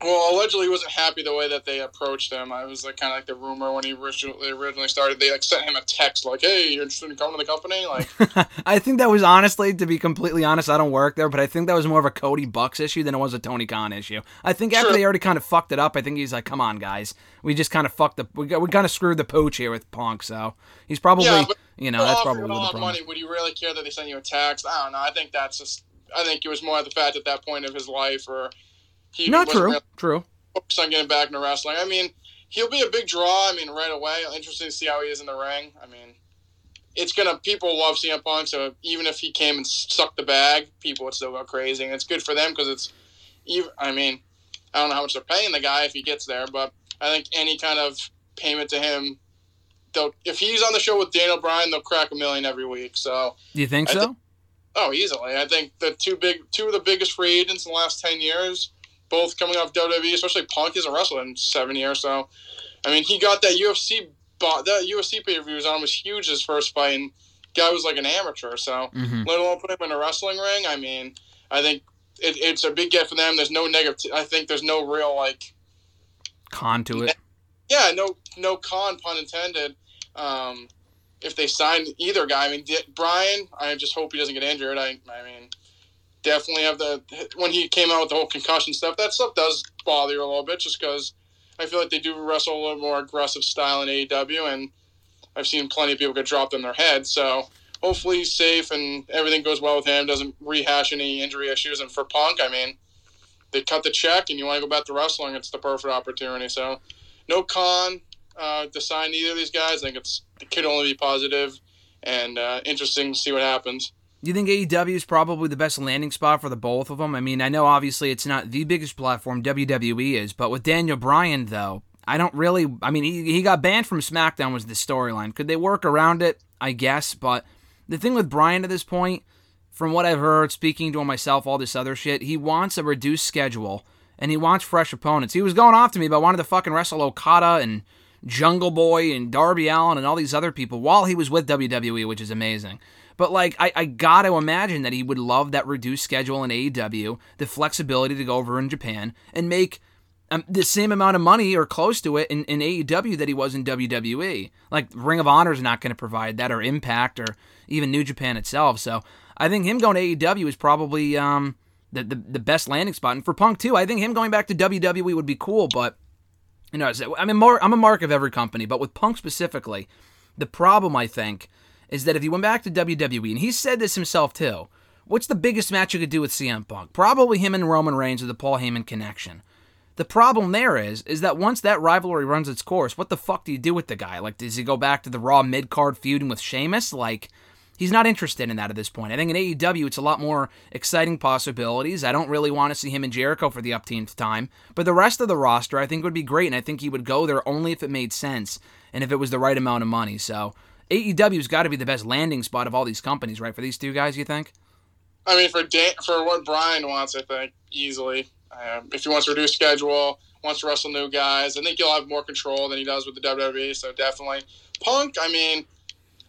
Well, allegedly, he wasn't happy the way that they approached him. I was like kind of like the rumor when he originally originally started. They like sent him a text like, "Hey, you're interested in coming to the company?" Like, I think that was honestly, to be completely honest, I don't work there, but I think that was more of a Cody Bucks issue than it was a Tony Khan issue. I think after Sure. they already kind of fucked it up, I think he's like, "Come on, guys, we just kind of fucked the, we got, we kind of screwed the pooch here with Punk." So he's probably, Yeah, but- you know, But that's probably the problem. money, would you really care that they sent you a text? I don't know. I think that's just. I think it was more the fact at that point of his life, or he wasn't true, really true. focused on getting back into wrestling. I mean, he'll be a big draw. I mean, right away. Interesting to see how he is in the ring. I mean, it's gonna. People love CM Punk, so even if he came and sucked the bag, people would still go crazy, and it's good for them because it's. Even, I mean, I don't know how much they're paying the guy if he gets there, but I think any kind of payment to him, they'll if he's on the show with Daniel Bryan, they'll crack a million every week. So, Do you think I so? think- oh, easily. I think the two big, two of the biggest free agents in the last ten years, both coming off WWE, especially Punk hasn't wrestled in seven years. So, I mean, he got that UFC, that UFC pay per view was on was huge his first fight, and guy was like an amateur. So, hmm let alone put him in a wrestling ring. I mean, I think it, it's a big get for them. There's no negative. I think there's no real like Con to it. yeah, no, no con, pun intended. Um, if they sign either guy, I mean, Bryan, I just hope he doesn't get injured. I, I mean, definitely have the when he came out with the whole concussion stuff. That stuff does bother you a little bit, just because I feel like they do wrestle a little more aggressive style in AEW, and I've seen plenty of people get dropped on their head. So hopefully he's safe and everything goes well with him. Doesn't rehash any injury issues. And for Punk, I mean, they cut the check, and you want to go back to wrestling. It's the perfect opportunity. So no con. Uh, to sign either of these guys. I think it's it could only be positive and uh, interesting to see what happens. Do you think AEW is probably the best landing spot for the both of them? I mean, I know obviously it's not the biggest platform WWE is, but with Daniel Bryan though, I don't really. I mean, he, he got banned from SmackDown was the storyline. Could they work around it? I guess, but the thing with Bryan at this point, from what I've heard, speaking to him myself, all this other shit, he wants a reduced schedule and he wants fresh opponents. He was going off to me about wanting to fucking wrestle Okada and Jungle Boy and Darby Allin and all these other people while he was with WWE, which is amazing. But like, I, I gotta imagine that he would love that reduced schedule in AEW, the flexibility to go over in Japan and make um, the same amount of money or close to it in, in AEW that he was in WWE. Like Ring of Honor is not going to provide that, or Impact, or even New Japan itself. So I think him going to AEW is probably um, the, the the best landing spot. And for Punk too, I think him going back to WWE would be cool. But you know, I'm a mark, I'm a mark of every company, but with Punk specifically, the problem I think is that if he went back to WWE, and he said this himself too, what's the biggest match you could do with CM Punk? Probably him and Roman Reigns or the Paul Heyman connection. The problem there is, is that once that rivalry runs its course, what the fuck do you do with the guy? Like, does he go back to the Raw mid card feuding with Sheamus? Like, he's not interested in that at this point. I think in AEW, it's a lot more exciting possibilities. I don't really want to see him in Jericho for the upteenth time, but the rest of the roster, I think, would be great, and I think he would go there only if it made sense and if it was the right amount of money. So, AEW's got to be the best landing spot of all these companies, right? For these two guys, you think? I mean, for Dan, for what Bryan wants, I think easily. Um, if he wants to reduce schedule, wants to wrestle new guys, I think he'll have more control than he does with the WWE. So definitely, Punk. I mean,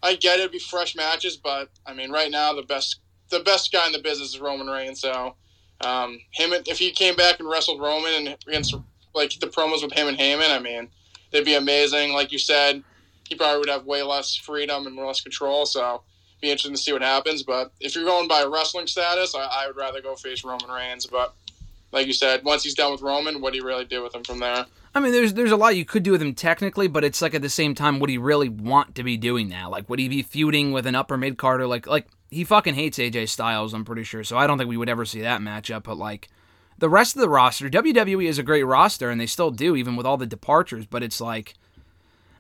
I get it, it'd be fresh matches, but I mean, right now the best the best guy in the business is Roman Reigns. So um, him, if he came back and wrestled Roman and against like the promos with him and Heyman, I mean, they'd be amazing. Like you said, he probably would have way less freedom and less control. So be interesting to see what happens. But if you're going by wrestling status, I, I would rather go face Roman Reigns. But like you said, once he's done with Roman, what do you really do with him from there? I mean, there's there's a lot you could do with him technically, but it's like at the same time, would he really want to be doing that? Like, would he be feuding with an upper mid carder? Like, like he fucking hates AJ Styles, I'm pretty sure. So I don't think we would ever see that matchup. But like the rest of the roster, WWE is a great roster, and they still do, even with all the departures. But it's like,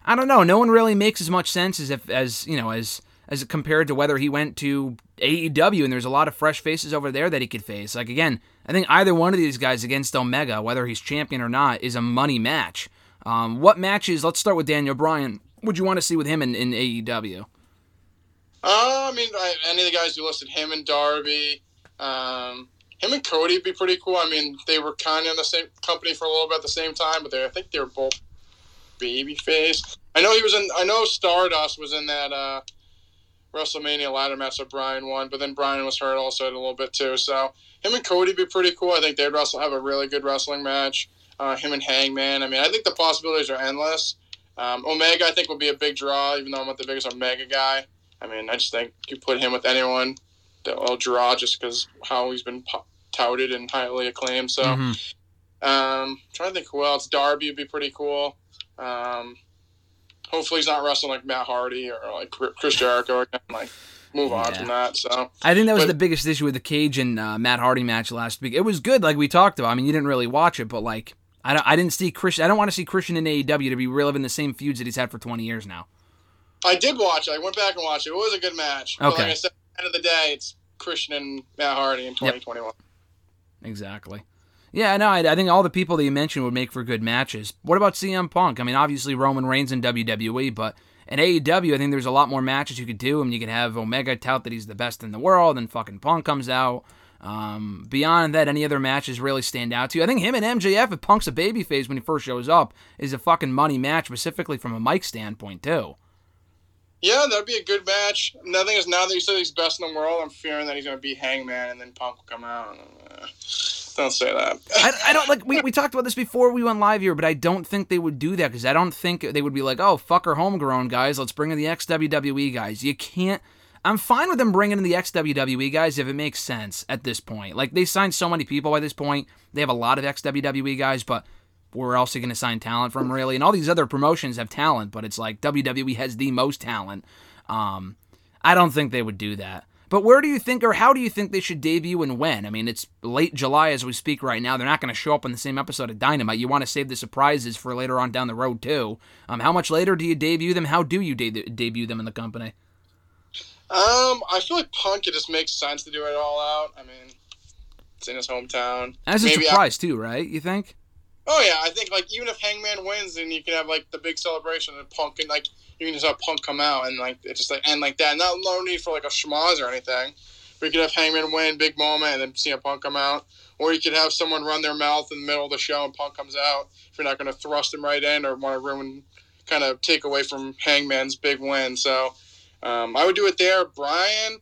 I don't know. No one really makes as much sense as if as you know as as compared to whether he went to AEW and there's a lot of fresh faces over there that he could face. Like again, I think either one of these guys against Omega, whether he's champion or not, is a money match. Um, what matches? Let's start with Daniel Bryan. Would you want to see with him in, in AEW? Uh, I mean, I, any of the guys you listed, him and Darby, um, him and Cody would be pretty cool. I mean, they were kind of in the same company for a little bit at the same time, but they I think they were both babyface. I know he was in. I know Stardust was in that uh, WrestleMania ladder match that Bryan won, but then Bryan was hurt also a little bit too. So him and Cody would be pretty cool. I think they'd wrestle have a really good wrestling match. Uh, him and Hangman. I mean, I think the possibilities are endless. Um, Omega, I think, will be a big draw, even though I'm not the biggest Omega guy. I mean, I just think you put him with anyone, they'll draw just because how he's been po- touted and highly acclaimed. So, Mhm. um, trying to think who else. Darby would be pretty cool. Um, hopefully, he's not wrestling like Matt Hardy or like Chris Jericho again. Like, move on Yeah. from that. So, I think that was But- the biggest issue with the Cage and uh, Matt Hardy match last week. It was good, like we talked about. I mean, you didn't really watch it, but like I don't, I didn't see Christian. I don't want to see Christian in AEW to be reliving the same feuds that he's had for 20 years now. I did watch it. I went back and watched it. It was a good match. But Okay. like I said, at the end of the day, it's Christian and Matt Hardy in 2021. Exactly. Yeah, no, I, I think all the people that you mentioned would make for good matches. What about CM Punk? I mean, obviously Roman Reigns in WWE, but in AEW, I think there's a lot more matches you could do. And you could have Omega tout that he's the best in the world, and fucking Punk comes out. Um, beyond that, any other matches really stand out to you? I think him and MJF, if Punk's a babyface when he first shows up, is a fucking money match, specifically from a mic standpoint too. Yeah, that'd be a good match. Nothing is now that you said he's best in the world, I'm fearing that he's going to beat Hangman and then Punk will come out. Don't say that. I, I don't like we, we talked about this before we went live here, but I don't think they would do that because I don't think they would be like, oh fuck our homegrown guys, let's bring in the ex WWE guys. You can't. I'm fine with them bringing in the ex WWE guys if it makes sense at this point. Like they signed so many people by this point, they have a lot of ex WWE guys, but where else are you going to sign talent from really? And all these other promotions have talent, but it's like WWE has the most talent. Um, I don't think they would do that. But where do you think, or how do you think they should debut and when? I mean, it's late July as we speak right now. They're not going to show up on the same episode of Dynamite. You want to save the surprises for later on down the road, too. Um, how much later do you debut them? How do you de- debut them in the company? Um, I feel like Punk. It just makes sense to do it all out. I mean, it's in his hometown. As a Maybe I- surprise, too, right? You think? oh yeah, I think like even if Hangman wins, then you can have like the big celebration and Punk and like you can just have Punk come out and like it's just like end like that. Not no need for like a schmoz or anything. We could have Hangman win, big moment, and then see a Punk come out. Or you could have someone run their mouth in the middle of the show and Punk comes out. If you're not going to thrust him right in or want to ruin, kind of take away from Hangman's big win. So um, I would do it there. Bryan,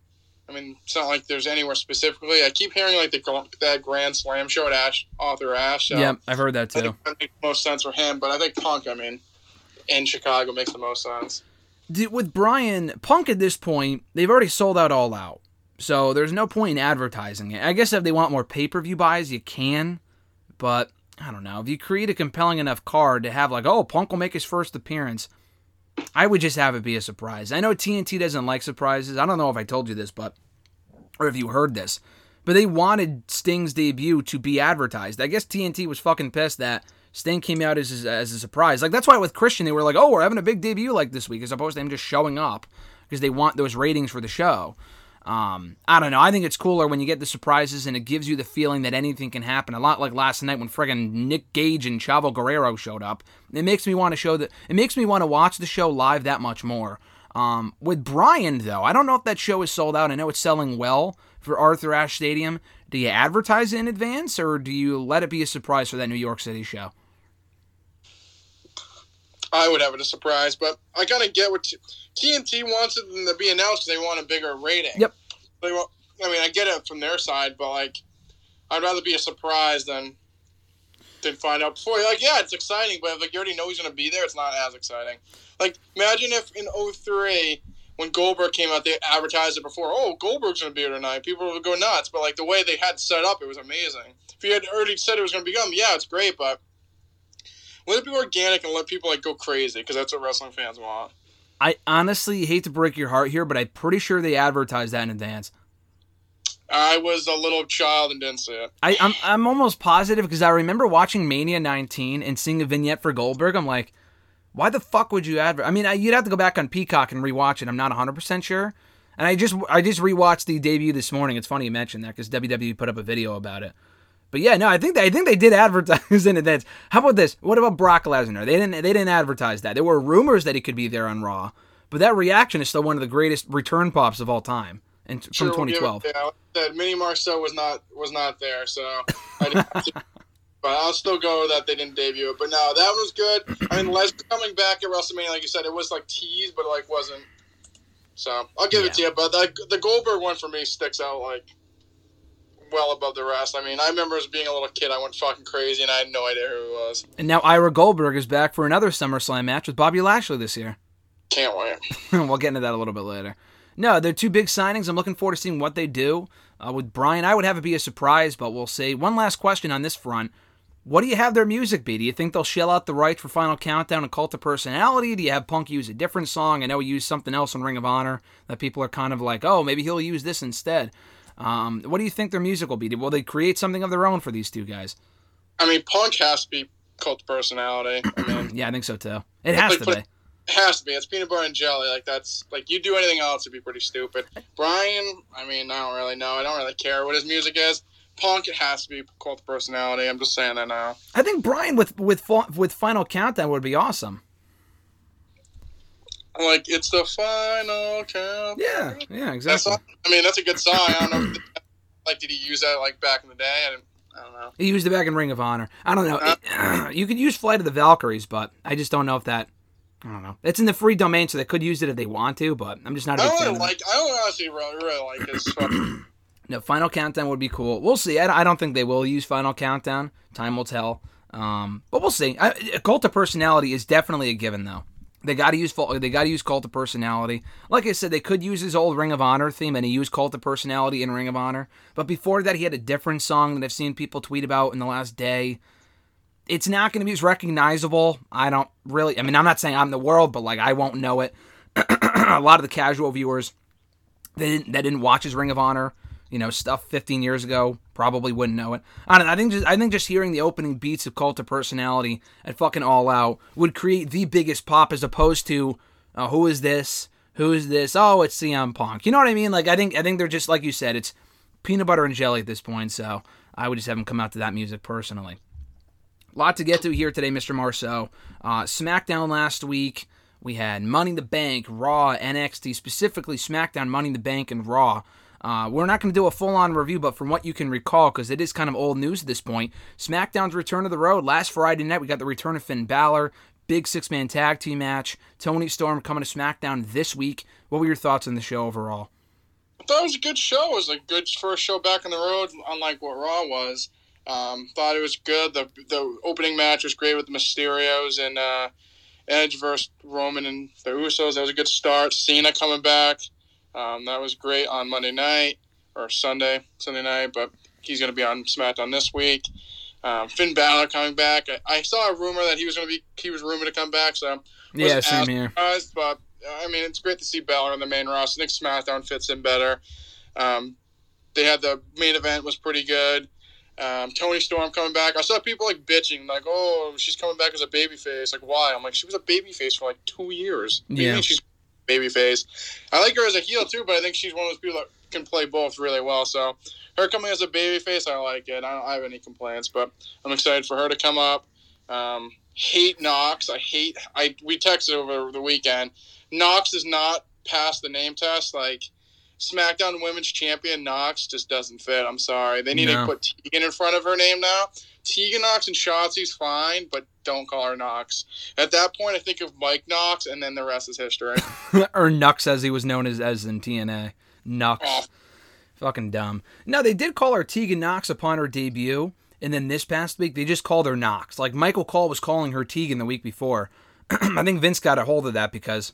I mean, it's not like there's anywhere specifically. I keep hearing like the that Grand Slam show at Ashe, Arthur Ashe. So yeah, I've heard that, I too. think that makes most sense for him. But I think Punk, I mean, in Chicago makes the most sense. With Bryan Punk at this point, they've already sold out all out. So there's no point in advertising it. I guess if they want more pay per view buys, you can. But I don't know. If you create a compelling enough card to have like, oh, Punk will make his first appearance, I would just have it be a surprise. I know TNT doesn't like surprises. I don't know if I told you this, but or if you heard this. But they wanted Sting's debut to be advertised. I guess TNT was fucking pissed that Sting came out as, as a surprise. Like that's why with Christian they were like, "Oh, we're having a big debut like this week," as opposed to him just showing up because they want those ratings for the show. Um, I don't know. I think it's cooler when you get the surprises and it gives you the feeling that anything can happen. A lot like last night when friggin' Nick Gage and Chavo Guerrero showed up. It makes me want to show that. It makes me want to watch the show live that much more. Um, with Bryan though, I don't know if that show is sold out. I know it's selling well for Arthur Ashe Stadium. Do you advertise it in advance or do you let it be a surprise for that New York City show? I would have it a surprise, but I kind of get what T- TNT wants it to be announced. They want a bigger rating. Yep. They want, I mean, I get it from their side, but like, I'd rather be a surprise than than find out before. Like, yeah, it's exciting, but if like you already know he's gonna be there, it's not as exciting. Like, imagine if in 03, when Goldberg came out, they advertised it before. Oh, Goldberg's gonna be here tonight. People would go nuts. But like the way they had set up, it was amazing. If you had already said it was gonna become, yeah, it's great, but let it be organic and let people like go crazy because that's what wrestling fans want. I honestly hate to break your heart here, but I'm pretty sure they advertised that in advance. I was a little child and didn't see it. I, I'm I'm almost positive because I remember watching Mania 19 and seeing a vignette for Goldberg. I'm like, why the fuck would you adver? I mean, I, you'd have to go back on Peacock and rewatch it. I'm not 100 percent sure. And I just I just rewatched the debut this morning. It's funny you mentioned that because WWE put up a video about it. But yeah, no, I think they, I think they did advertise in advance. How about this? What about Brock Lesnar? They didn't they didn't advertise that. There were rumors that he could be there on Raw, but that reaction is still one of the greatest return pops of all time, and from Sure, we'll 2012. Yeah, that Mini Marceau was not was not there, so I didn't have to- but I'll still go that they didn't debut it. But no, that one was good. I mean, Lesnar coming back at WrestleMania, like you said, it was like teased, but it, like wasn't. So I'll give it to you. But the, the Goldberg one for me sticks out like well above the rest. I mean, I remember as being a little kid, I went fucking crazy, and I had no idea who he was. And now Ira Goldberg is back for another SummerSlam match with Bobby Lashley this year. Can't wait. we'll get into that a little bit later. No, they're two big signings. I'm looking forward to seeing what they do uh, with Bryan. I would have it be a surprise, but we'll see. One last question on this front. What do you have their music be? Do you think they'll shell out the rights for Final Countdown and Cult of Personality? Do you have Punk use a different song? I know he used something else on Ring of Honor that people are kind of like, oh, maybe he'll use this instead. Um, what do you think their music will be? Will they create something of their own for these two guys? I mean, Punk has to be cult personality. I mean, Yeah, I think so too. It has to be. It has to be. It's peanut butter and jelly. Like that's like you do anything else, it'd be pretty stupid. Bryan, I mean, I don't really know. I don't really care what his music is. Punk, it has to be cult personality. I'm just saying that now. I think Bryan with with with Final Countdown would be awesome. Like it's the final count. Yeah, yeah, exactly. all, I mean, that's a good song. I don't know. Like, did he use that like back in the day? I, I don't know. He used it back in Ring of Honor. I don't know. Uh, you could use Flight of the Valkyries, but I just don't know if that. I don't know. It's in the free domain, so they could use it if they want to, but I'm just not a I don't really like. I don't honestly really, really like his. No, Final Countdown would be cool. We'll see. I, I don't think they will use Final Countdown. Time will tell. Um, but we'll see. I, Cult of Personality is definitely a given, though. They got to use they got to use Cult of Personality. Like I said, they could use his old Ring of Honor theme, and he used Cult of Personality in Ring of Honor. But before that, he had a different song that I've seen people tweet about in the last day. It's not going to be as recognizable. I don't really. I mean, I'm not saying I'm the world, but like I won't know it. a lot of the casual viewers that didn't, that didn't watch his Ring of Honor, you know, stuff 15 years ago, probably wouldn't know it. I don't know. I think just I think just hearing the opening beats of Cult of Personality at fucking All Out would create the biggest pop as opposed to uh, who is this? Who is this? Oh, it's CM Punk. You know what I mean? Like I think I think they're just like you said, it's peanut butter and jelly at this point. So I would just have them come out to that music personally. lot to get to here today, Mr. Marceau. Uh, SmackDown last week. We had Money in the Bank, Raw, NXT, specifically SmackDown, Money in the Bank, and Raw. Uh, we're not going to do a full on review, but from what you can recall, because it is kind of old news at this point, SmackDown's return to the road. Last Friday night, we got the return of Finn Balor, big six man tag team match. Toni Storm coming to SmackDown this week. What were your thoughts on the show overall? I thought it was a good show. It was a good first show back on the road, unlike what Raw was. Um, thought it was good. The the opening match was great with the Mysterios and uh, Edge versus Roman and the Usos. That was a good start. Cena coming back. Um, that was great on Monday night or Sunday, Sunday night. But he's going to be on SmackDown this week. Um, Finn Balor coming back. I, I saw a rumor that he was going to be he was rumored to come back. So Yeah, same here. but uh, I mean, it's great to see Balor on the main roster. I think SmackDown fits in better. Um, they had the main event was pretty good. Um, Toni Storm coming back. I saw people like bitching, like, "Oh, she's coming back as a babyface." Like, why? I'm like, she was a babyface for like two years. What do you Yeah. she's babyface. I like her as a heel too, but I think she's one of those people that can play both really well. So her coming as a babyface, I like it. I don't have any complaints, but I'm excited for her to come up. Um, hate Knox. I hate. I we texted over the weekend. Knox is not past the name test. Like SmackDown Women's Champion Knox just doesn't fit. I'm sorry. They need No. to put Tegan in front of her name now. Tegan Knox and Shotzi's fine, but don't call her Knox. At that point, I think of Mike Knox, and then the rest is history. or Knux as he was known as as in TNA. Knux. Oh. Fucking dumb. No, they did call her Tegan Knox upon her debut, and then this past week they just called her Knox. Like Michael Cole was calling her Tegan the week before. I think Vince got a hold of that because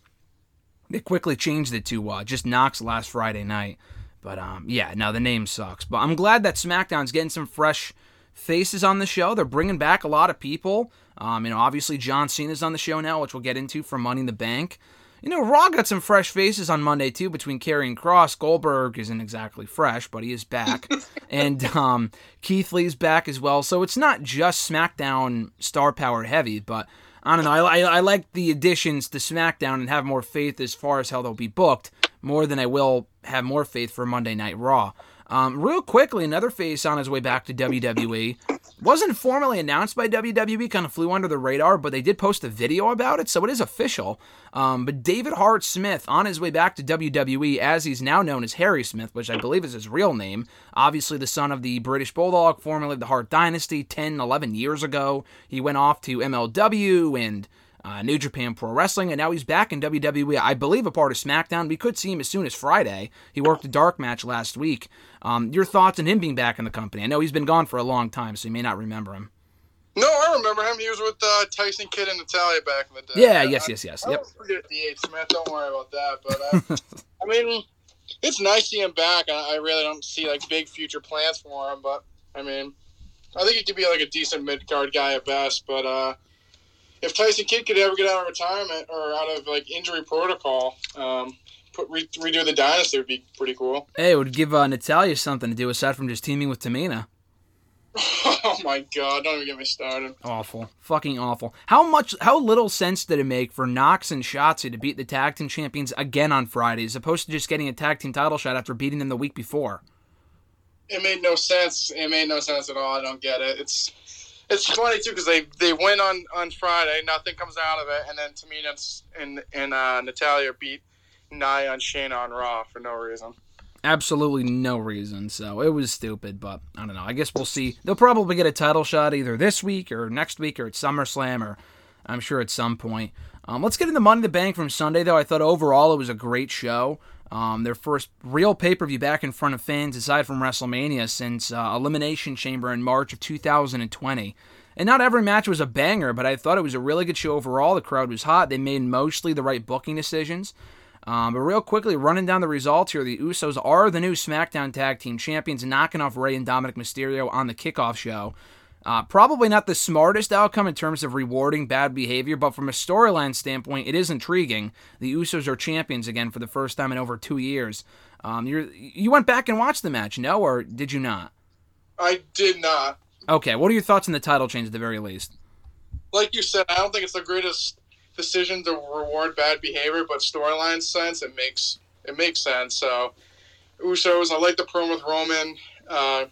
they quickly changed it to uh, just Knox last Friday night. But um, yeah, no, the name sucks. But I'm glad that SmackDown's getting some fresh faces on the show. They're bringing back a lot of people. Um, you know, obviously John Cena's on the show now, which we'll get into for Money in the Bank. You know, Raw got some fresh faces on Monday too between Karrion Kross. Goldberg isn't exactly fresh, but he is back, and um, Keith Lee's back as well. So it's not just SmackDown star power heavy, but I don't know. I, I, I like the additions to SmackDown and have more faith as far as how they'll be booked more than I will have more faith for Monday Night Raw. Um, real quickly, another face on his way back to WWE. Wasn't formally announced by WWE, kind of flew under the radar, but they did post a video about it, so it is official. Um, but David Hart Smith on his way back to WWE, as he's now known as Harry Smith, which I believe is his real name. Obviously, the son of the British Bulldog, formerly of the Hart Dynasty, 10, 11 years ago. He went off to MLW and uh, New Japan Pro Wrestling, and now he's back in WWE. I believe a part of SmackDown. We could see him as soon as Friday. He worked a dark match last week. Um, your thoughts on him being back in the company? I know he's been gone for a long time, so you may not remember him. No, I remember him. He was with uh, Tyson Kidd and Natalya back in the day. Yeah, yes, I- yes, yes. I Yep. don't forget DH Smith. Don't worry about that. But uh, I mean, it's nice seeing him back. I, I really don't see like big future plans for him. But I mean, I think he could be like a decent mid card guy at best. But uh, if Tyson Kidd could ever get out of retirement or out of like injury protocol, um, put re- redo the dynasty would be pretty cool. Hey, it would give uh, Natalya something to do aside from just teaming with Tamina. oh my god! Don't even get me started. Awful. Fucking awful. How much, how little sense did it make for Knox and Shotzi to beat the tag team champions again on Friday as opposed to just getting a tag team title shot after beating them the week before? it made no sense. It made no sense at all. I don't get it. It's it's funny too because they they win on on Friday, nothing comes out of it, and then Tamina and and uh, Natalya beat Nia and Shayna on Raw for no reason. Absolutely no reason. So it was stupid, but I don't know. I guess we'll see. They'll probably get a title shot either this week or next week or at SummerSlam or I'm sure at some point. Um, let's get into Money in the Bank from Sunday, though. I thought overall it was a great show. Um, their first real pay per view back in front of fans, aside from WrestleMania, since uh, Elimination Chamber in March of 2020. And not every match was a banger, but I thought it was a really good show overall. The crowd was hot. They made mostly the right booking decisions. Um, but real quickly, running down the results here, the Usos are the new SmackDown Tag Team Champions, knocking off Rey and Dominic Mysterio on the kickoff show. Uh, probably not the smartest outcome in terms of rewarding bad behavior, but from a storyline standpoint, it is intriguing. The Usos are champions again for the first time in over two years. Um, you you went back and watched the match, no, or did you not? I did not. Okay, what are your thoughts on the title change at the very least? Like you said, I don't think it's the greatest decision to reward bad behavior, but storyline sense, it makes it makes sense. So, Usos, I like the promo with Roman uh,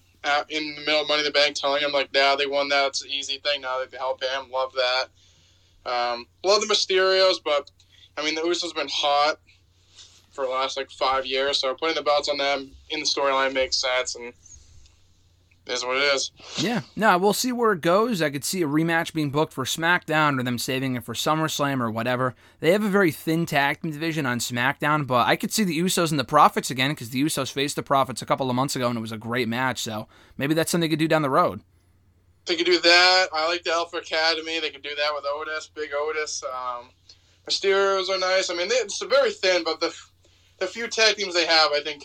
in the middle of Money in the Bank, telling him like, "Now they won that. It's an easy thing. Now they can help him." Love that. Um, love the Mysterios, but I mean the Usos been hot for the last like five years, so putting the belts on them in the storyline makes sense, and is what it is. Yeah, no, we'll see where it goes. I could see a rematch being booked for SmackDown or them saving it for SummerSlam or whatever. They have a very thin tag team division on SmackDown, but I could see the Usos and the Profits again because the Usos faced the Profits a couple of months ago and it was a great match. So maybe that's something they could do down the road. They could do that. I like the Alpha Academy. They could do that with Otis, Big Otis. Um, Mysterios are nice. I mean, they, it's very thin, but the the few tag teams they have, I think,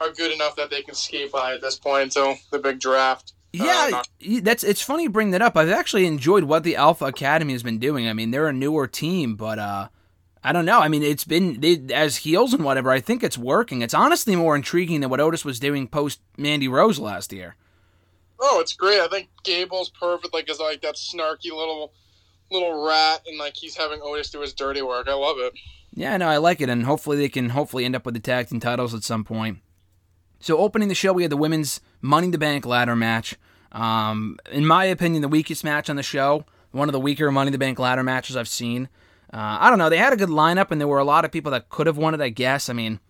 are good enough that they can skate by at this point until the big draft. Uh, Yeah, not- that's it's funny you bring that up. I've actually enjoyed what the Alpha Academy has been doing. I mean, they're a newer team, but uh I don't know. I mean, it's been they, as heels and whatever. I think it's working. It's honestly more intriguing than what Otis was doing post Mandy Rose last year. oh, it's great. I think Gable's perfect. Like, is like that snarky little little rat, and like he's having Otis do his dirty work. I love it. Yeah, no, I like it, and hopefully they can hopefully end up with the tag team titles at some point. So opening the show, we had the women's Money in the Bank ladder match. Um, in my opinion, the weakest match on the show. One of the weaker Money in the Bank ladder matches I've seen. Uh, I don't know. They had a good lineup, and there were a lot of people that could have won it. I guess. I mean,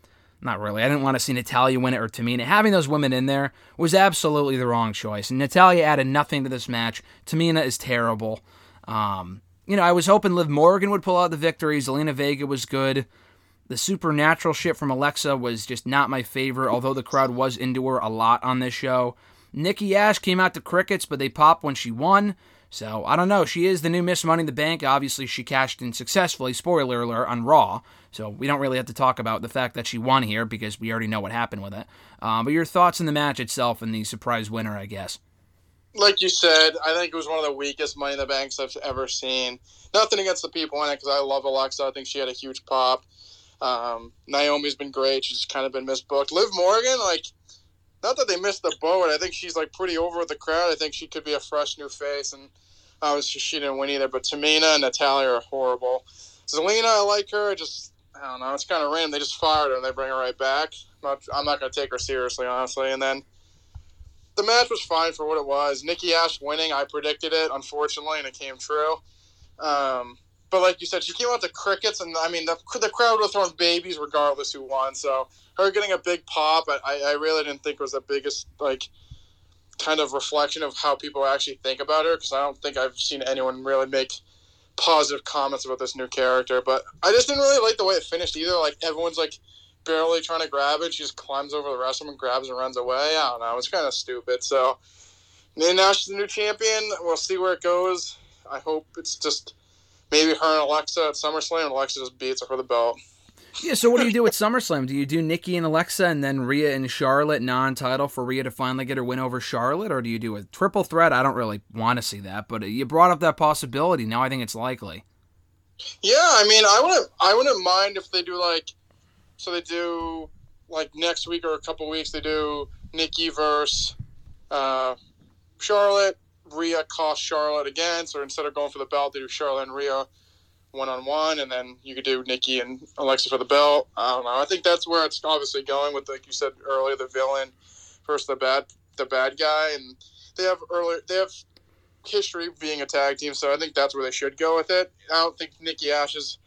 not really. I didn't want to see Natalya win it or Tamina. Having those women in there was absolutely the wrong choice. And Natalya added nothing to this match. Tamina is terrible. Um, you know, I was hoping Liv Morgan would pull out the victory. Zelina Vega was good. The supernatural shit from Alexa was just not my favorite, although the crowd was into her a lot on this show. Nikki Ash came out to crickets, but they popped when she won. So I don't know. She is the new Miss Money in the Bank. Obviously, she cashed in successfully. Spoiler alert on Raw. So we don't really have to talk about the fact that she won here because we already know what happened with it. Uh, but your thoughts on the match itself and the surprise winner, I guess. like you said, I think it was one of the weakest Money in the Banks I've ever seen. Nothing against the people in it because I love Alexa. I think she had a huge pop. Um, Naomi's been great. She's kind of been misbooked. Liv Morgan, like, not that they missed the boat. I think she's like pretty over with the crowd. I think she could be a fresh new face, and obviously she didn't win either. But Tamina and Natalya are horrible. Zelina, I like her. I just I don't know. It's kind of random. They just fired her and they bring her right back. I'm not, I'm not going to take her seriously, honestly. And then the match was fine for what it was. Nikki Ash winning, I predicted it, unfortunately, and it came true. Um, but like you said, she came out to crickets, and I mean, the, the crowd was throwing babies regardless who won. So her getting a big pop, I, I really didn't think was the biggest like kind of reflection of how people actually think about her because I don't think I've seen anyone really make positive comments about this new character. But I just didn't really like the way it finished either. Like everyone's like barely trying to grab it. She just climbs over the rest of them and grabs and runs away. I don't know. It's kind of stupid. So and now she's the new champion. We'll see where it goes. I hope it's just maybe her and Alexa at SummerSlam. And Alexa just beats her for the belt. Yeah, so what do you do at SummerSlam? Do you do Nikki and Alexa and then Rhea and Charlotte non-title for Rhea to finally get her win over Charlotte, or do you do a triple threat? I don't really want to see that, but you brought up that possibility. Now I think it's likely. Yeah, I mean, I wouldn't, I wouldn't mind if they do like, so they do like next week or a couple weeks they do Nikki versus uh, Charlotte. Rhea cost Charlotte again. So instead of going for the belt, they do Charlotte and Rhea one on one, and then you could do Nikki and Alexa for the belt. I don't know. I think that's where it's obviously going with, like you said earlier, the villain versus the bad, the bad guy, and they have earlier, they have history being a tag team, so I think that's where they should go with it. I don't think Nikki Ash is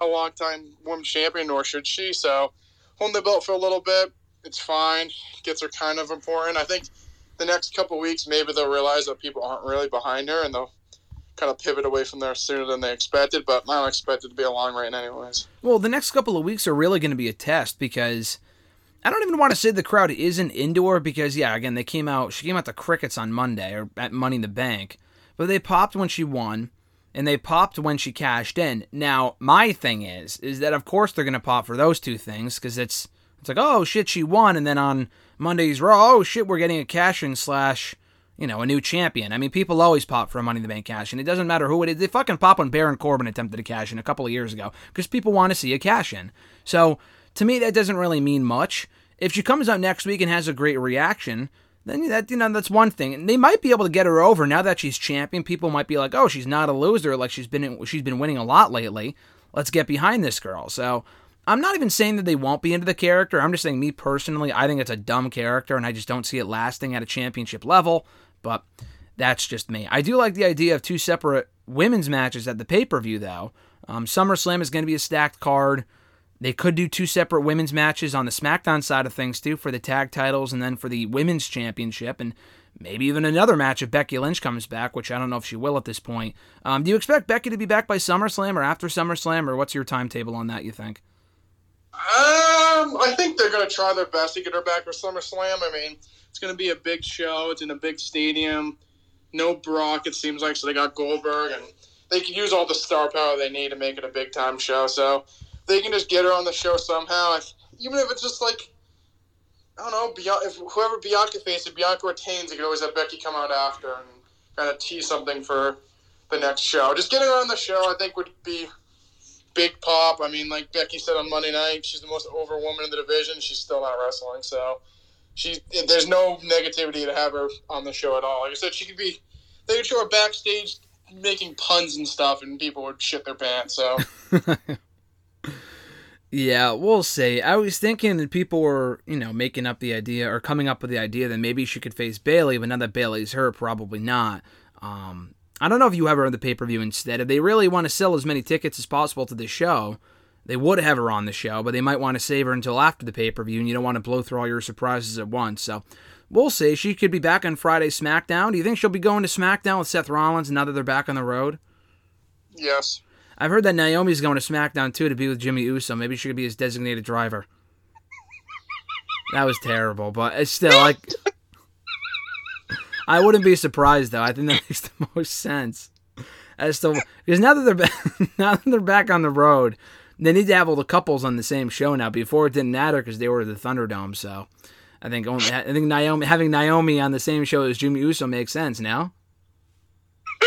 a long-time women's champion, nor should she. So holding the belt for a little bit, it's fine. Gets her kind of important. I think the next couple weeks, maybe they'll realize that people aren't really behind her, and they'll kind of pivot away from there sooner than they expected. But I don't expect it to be a long reign, anyways. Well, the next couple of weeks are really going to be a test because I don't even want to say the crowd isn't indoor because yeah, again they came out. She came out to crickets on Monday or at Money in the Bank, but they popped when she won. And they popped when she cashed in. Now, my thing is, is that of course they're gonna pop for those two things because it's it's like oh shit she won, and then on Monday's Raw, oh shit we're getting a cash in slash you know, a new champion. I mean, people always pop for a Money in the Bank cash in. It doesn't matter who it is. They fucking pop when Baron Corbin attempted a cash in a couple of years ago because people want to see a cash in. So to me, that doesn't really mean much. If she comes out next week and has a great reaction, then that you know that's one thing. And they might be able to get her over now that she's champion. People might be like, "Oh, she's not a loser. Like she's been she's been winning a lot lately. Let's get behind this girl." So I'm not even saying that they won't be into the character. I'm just saying, me personally, I think it's a dumb character, and I just don't see it lasting at a championship level. But that's just me. I do like the idea of two separate women's matches at the pay per view, though. Um, SummerSlam is going to be a stacked card. They could do two separate women's matches on the SmackDown side of things, too, for the tag titles and then for the women's championship. And maybe even another match if Becky Lynch comes back, which I don't know if she will at this point. Um, do you expect Becky to be back by SummerSlam or after SummerSlam, or what's your timetable on that, you think? Um, I think they're going to try their best to get her back for SummerSlam. I mean, it's going to be a big show. It's in a big stadium. No Brock, it seems like, so they got Goldberg, and they can use all the star power they need to make it a big time show. So they can just get her on the show somehow. If, even if it's just like, I don't know, if whoever Bianca faces, Bianca retains, they could always have Becky come out after and kind of tease something for the next show. Just getting her on the show, I think, would be big pop. I mean, like Becky said on Monday night, she's the most over woman in the division. She's still not wrestling, so she there's no negativity to have her on the show at all. Like I said, she could be they could show her backstage making puns and stuff, and people would shit their pants. So Yeah, we'll see. I was thinking that people were, you know, making up the idea or coming up with the idea that maybe she could face Bayley, but now that Bayley's her, probably not. Um, I don't know if you have her on the pay per view instead. If they really want to sell as many tickets as possible to this show, they would have her on the show, but they might want to save her until after the pay per view, and you don't want to blow through all your surprises at once. So we'll see. She could be back on Friday SmackDown. Do you think she'll be going to SmackDown with Seth Rollins now that they're back on the road? yes, I've heard that Naomi's going to SmackDown too to be with Jimmy Uso. Maybe she could be his designated driver. That was terrible, but it's still like. I wouldn't be surprised though. I think that makes the most sense. As to because now that they're back, now that they're back on the road, they need to have all the couples on the same show now. Before it didn't matter because they were the Thunderdome. So I think only, I think Naomi having Naomi on the same show as Jimmy Uso makes sense now.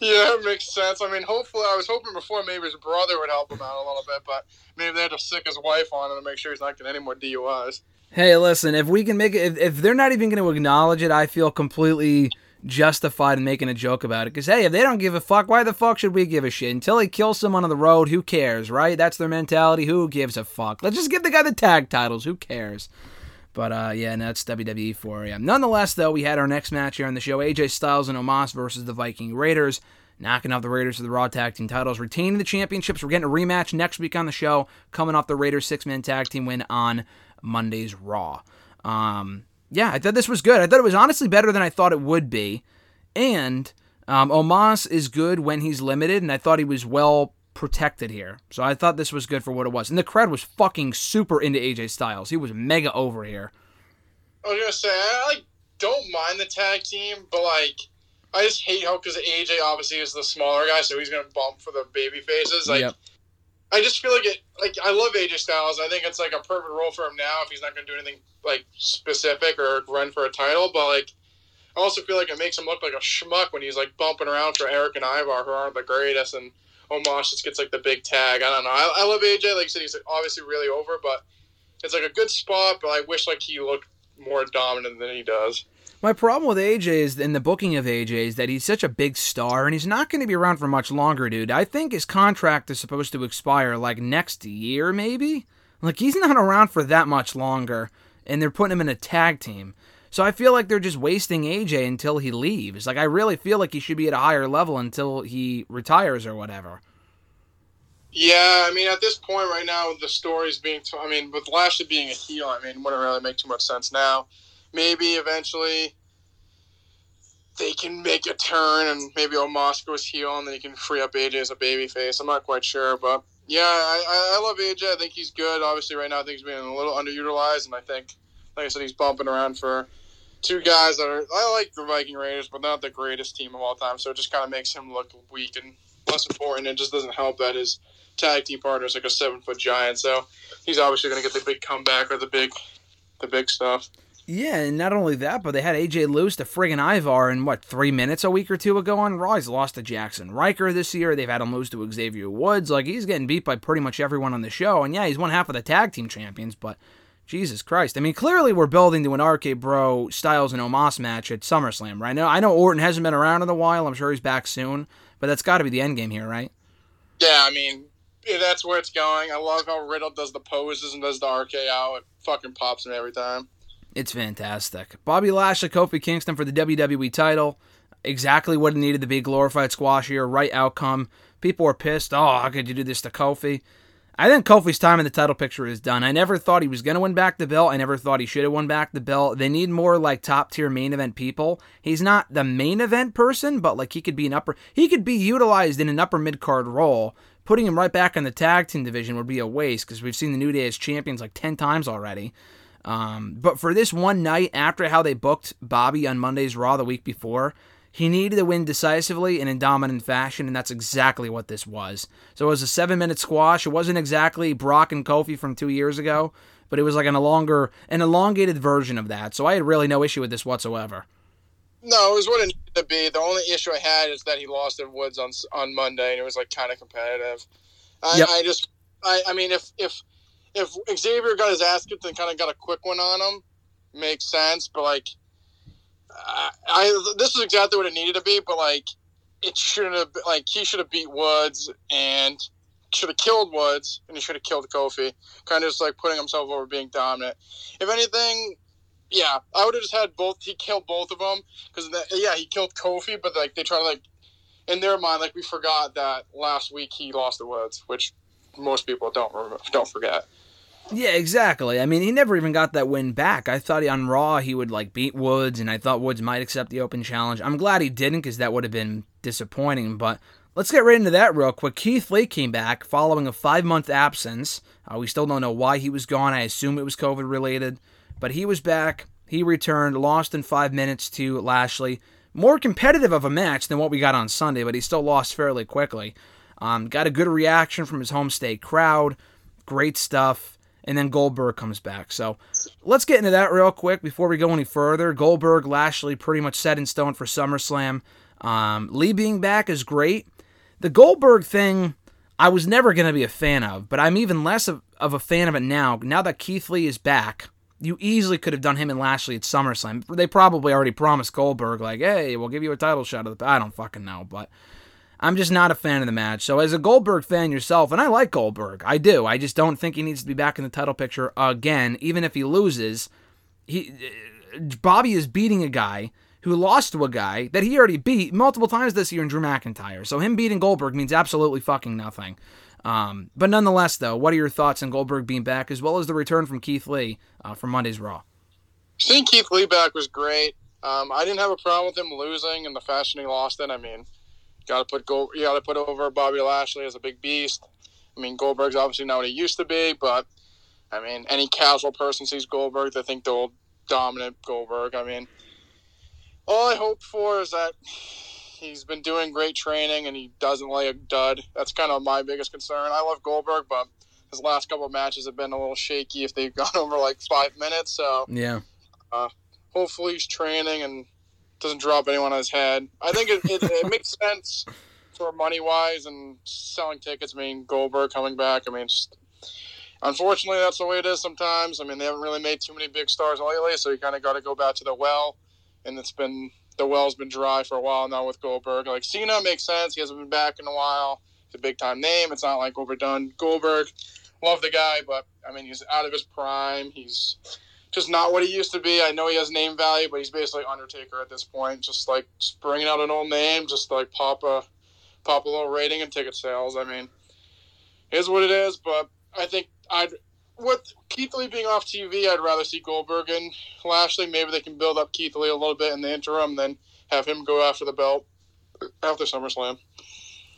yeah, it makes sense. I mean, hopefully, I was hoping before maybe his brother would help him out a little bit, but maybe they had to sic his wife on him to make sure he's not getting any more DUIs. Hey, listen, if we can make it, if, if they're not even going to acknowledge it, I feel completely justified in making a joke about it. Because, hey, if they don't give a fuck, why the fuck should we give a shit? Until he kills someone on the road, who cares, right? That's their mentality. Who gives a fuck? Let's just give the guy the tag titles. Who cares? But, uh, yeah, and that's WWE for you. Nonetheless, though, we had our next match here on the show AJ Styles and Omos versus the Viking Raiders. Knocking off the Raiders for the Raw Tag Team titles, retaining the championships. We're getting a rematch next week on the show, coming off the Raiders six man tag team win on Monday's Raw. Um, yeah, I thought this was good. I thought it was honestly better than I thought it would be. And um, Omos is good when he's limited, and I thought he was well protected here. So I thought this was good for what it was. And the crowd was fucking super into AJ Styles. He was mega over here. I was gonna say I like don't mind the tag team, but like I just hate how because AJ obviously is the smaller guy, so he's gonna bump for the baby faces. Like Yep. I just feel like it. Like I love AJ Styles. I think it's like a perfect role for him now if he's not gonna do anything like specific or run for a title. But like I also feel like it makes him look like a schmuck when he's like bumping around for Erik and Ivar, who aren't the greatest, and Omos just gets like the big tag. I don't know. I, I love AJ. Like I said, he's obviously really over, but it's like a good spot. But I wish like he looked more dominant than he does. My problem with AJ is in the booking of AJ is that he's such a big star and he's not going to be around for much longer, dude. I think his contract is supposed to expire like next year, maybe. Like he's not around for that much longer, and they're putting him in a tag team. So I feel like they're just wasting AJ until he leaves. Like I really feel like he should be at a higher level until he retires or whatever. Yeah, I mean, at this point right now, the story's being. T- I mean, with Lashley being a heel, I mean, it wouldn't really make too much sense now. Maybe eventually they can make a turn, and maybe Omos goes heel, and then he can free up AJ as a babyface. I'm not quite sure, but yeah, I, I, love AJ. I think he's good. Obviously, right now, I think he's being a little underutilized, and I think, like I said, he's bumping around for two guys that are. I like the Viking Raiders, but not the greatest team of all time. So it just kind of makes him look weak and less important. It just doesn't help that his tag team partner is like a seven foot giant. So he's obviously going to get the big comeback or the big, the big stuff. Yeah, and not only that, but they had AJ lose to friggin' Ivar in what three minutes a week or two ago on Raw. He's lost to Jaxson Ryker this year. They've had him lose to Xavier Woods. Like he's getting beat by pretty much everyone on the show. And yeah, he's one half of the tag team champions, but Jesus Christ. I mean, clearly we're building to an RK Bro Styles and Omos match at SummerSlam, right? Now I know Orton hasn't been around in a while. I'm sure he's back soon, but that's got to be the end game here, right? Yeah, I mean, that's where it's going. I love how Riddle does the poses and does the RKO. It fucking pops me every time. It's fantastic. Bobby Lashley, Kofi Kingston for the WWE title. Exactly what it needed to be. Glorified squash here. Right outcome. People were pissed. Oh, how could you do this to Kofi? I think Kofi's time in the title picture is done. I never thought he was going to win back the belt. I never thought he should have won back the belt. They need more like top tier main event people. He's not the main event person, but like he could be an upper, he could be utilized in an upper mid card role. Putting him right back in the tag team division would be a waste because we've seen the New Day as champions like 10 times already. Um, but for this one night, after how they booked Bobby on Monday's Raw the week before, he needed to win decisively and in dominant fashion, and that's exactly what this was. So it was a seven minute squash. It wasn't exactly Brock and Kofi from two years ago, but it was like an a longer, an elongated version of that. So I had really no issue with this whatsoever. No, it was what it needed to be. The only issue I had is that he lost at Woods on on Monday, and it was like kind of competitive. I, Yep. I just, I, I mean, if if if Xavier got his ass kicked and kind of got a quick one on him, makes sense. But like, I, I this is exactly what it needed to be. But like, it shouldn't have. Like, he should have beat Woods and should have killed Woods, and he should have killed Kofi. Kind of just like putting himself over being dominant. If anything. Yeah, I would have just had both. He killed both of them because yeah, he killed Kofi, but like they try to like in their mind, like we forgot that last week he lost the Woods, which most people don't remember, don't forget. Yeah, exactly. I mean, he never even got that win back. I thought he, on Raw he would like beat Woods, and I thought Woods might accept the open challenge. I'm glad he didn't because that would have been disappointing. But let's get right into that real quick. Keith Lee came back following a five month absence. Uh, we still don't know why he was gone. I assume it was COVID related, but he was back. He returned, lost in five minutes to Lashley. More competitive of a match than what we got on Sunday, but he still lost fairly quickly. Um, got a good reaction from his home state crowd. Great stuff. And then Goldberg comes back. So let's get into that real quick before we go any further. Goldberg, Lashley, pretty much set in stone for SummerSlam. Um, Lee being back is great. The Goldberg thing, I was never going to be a fan of, but I'm even less of, of a fan of it now. Now that Keith Lee is back, you easily could have done him and Lashley at SummerSlam. They probably already promised Goldberg, like, hey, we'll give you a title shot at the. I don't fucking know, but I'm just not a fan of the match. So, as a Goldberg fan yourself, and I like Goldberg, I do. I just don't think he needs to be back in the title picture again, even if he loses. He Bobby is beating a guy who lost to a guy that he already beat multiple times this year in Drew McIntyre. So him beating Goldberg means absolutely fucking nothing. Um, but nonetheless, though, what are your thoughts on Goldberg being back, as well as the return from Keith Lee uh, from Monday's Raw? Seeing Keith Lee back was great. Um, I didn't have a problem with him losing and the fashion he lost it. I mean, got to put Gold, you got to put over Bobby Lashley as a big beast. I mean, Goldberg's obviously not what he used to be, but I mean, any casual person sees Goldberg, they think the old dominant Goldberg. I mean, all I hope for is that he's been doing great training and he doesn't lay a dud. That's kind of my biggest concern. I love Goldberg, but his last couple of matches have been a little shaky if they've gone over like five minutes. So Yeah. Uh, hopefully he's training and doesn't drop anyone on his head. I think it, it, it makes sense for money wise and selling tickets. I mean, Goldberg coming back. I mean, just, unfortunately, that's the way it is sometimes. I mean, they haven't really made too many big stars lately, so you kind of got to go back to the well. And it's been the well's been dry for a while now with Goldberg. Like Cena makes sense. He hasn't been back in a while. He's a big time name. It's not like overdone. Goldberg, love the guy, but I mean, he's out of his prime. He's just not what he used to be. I know he has name value, but he's basically Undertaker at this point. Just like just bringing out an old name, just like pop a pop a little rating and ticket sales. I mean, is what it is. But I think I'd with Keith Lee being off TV, I'd rather see Goldberg and Lashley. Maybe they can build up Keith Lee a little bit in the interim, then have him go after the belt after SummerSlam.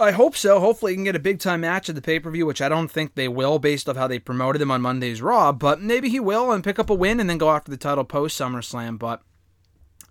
I hope so. Hopefully, he can get a big time match at the pay per view, which I don't think they will based off how they promoted him on Monday's Raw. But maybe he will and pick up a win and then go after the title post SummerSlam. But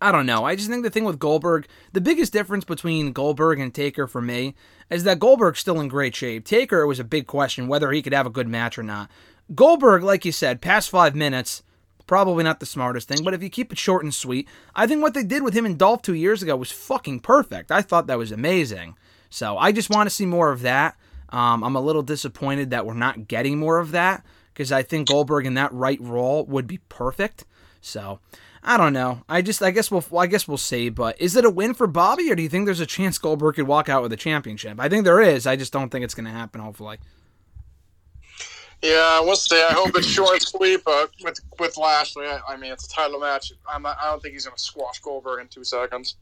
I don't know. I just think the thing with Goldberg, the biggest difference between Goldberg and Taker for me is that Goldberg's still in great shape. Taker it was a big question whether he could have a good match or not. Goldberg, like you said, past five minutes, Probably not the smartest thing, but if you keep it short and sweet, I think what they did with him and Dolph two years ago was fucking perfect. I thought that was amazing. So I just want to see more of that. Um, I'm a little disappointed that we're not getting more of that because I think Goldberg in that right role would be perfect. So I don't know. I just I guess we'll I guess we'll see. But is it a win for Bobby, or do you think there's a chance Goldberg could walk out with a championship? I think there is. I just don't think it's going to happen. Hopefully. Yeah, we'll see. I hope it's short and sweet, with with Lashley, I, I mean, it's a title match. I'm not, I don't think he's going to squash Goldberg in two seconds.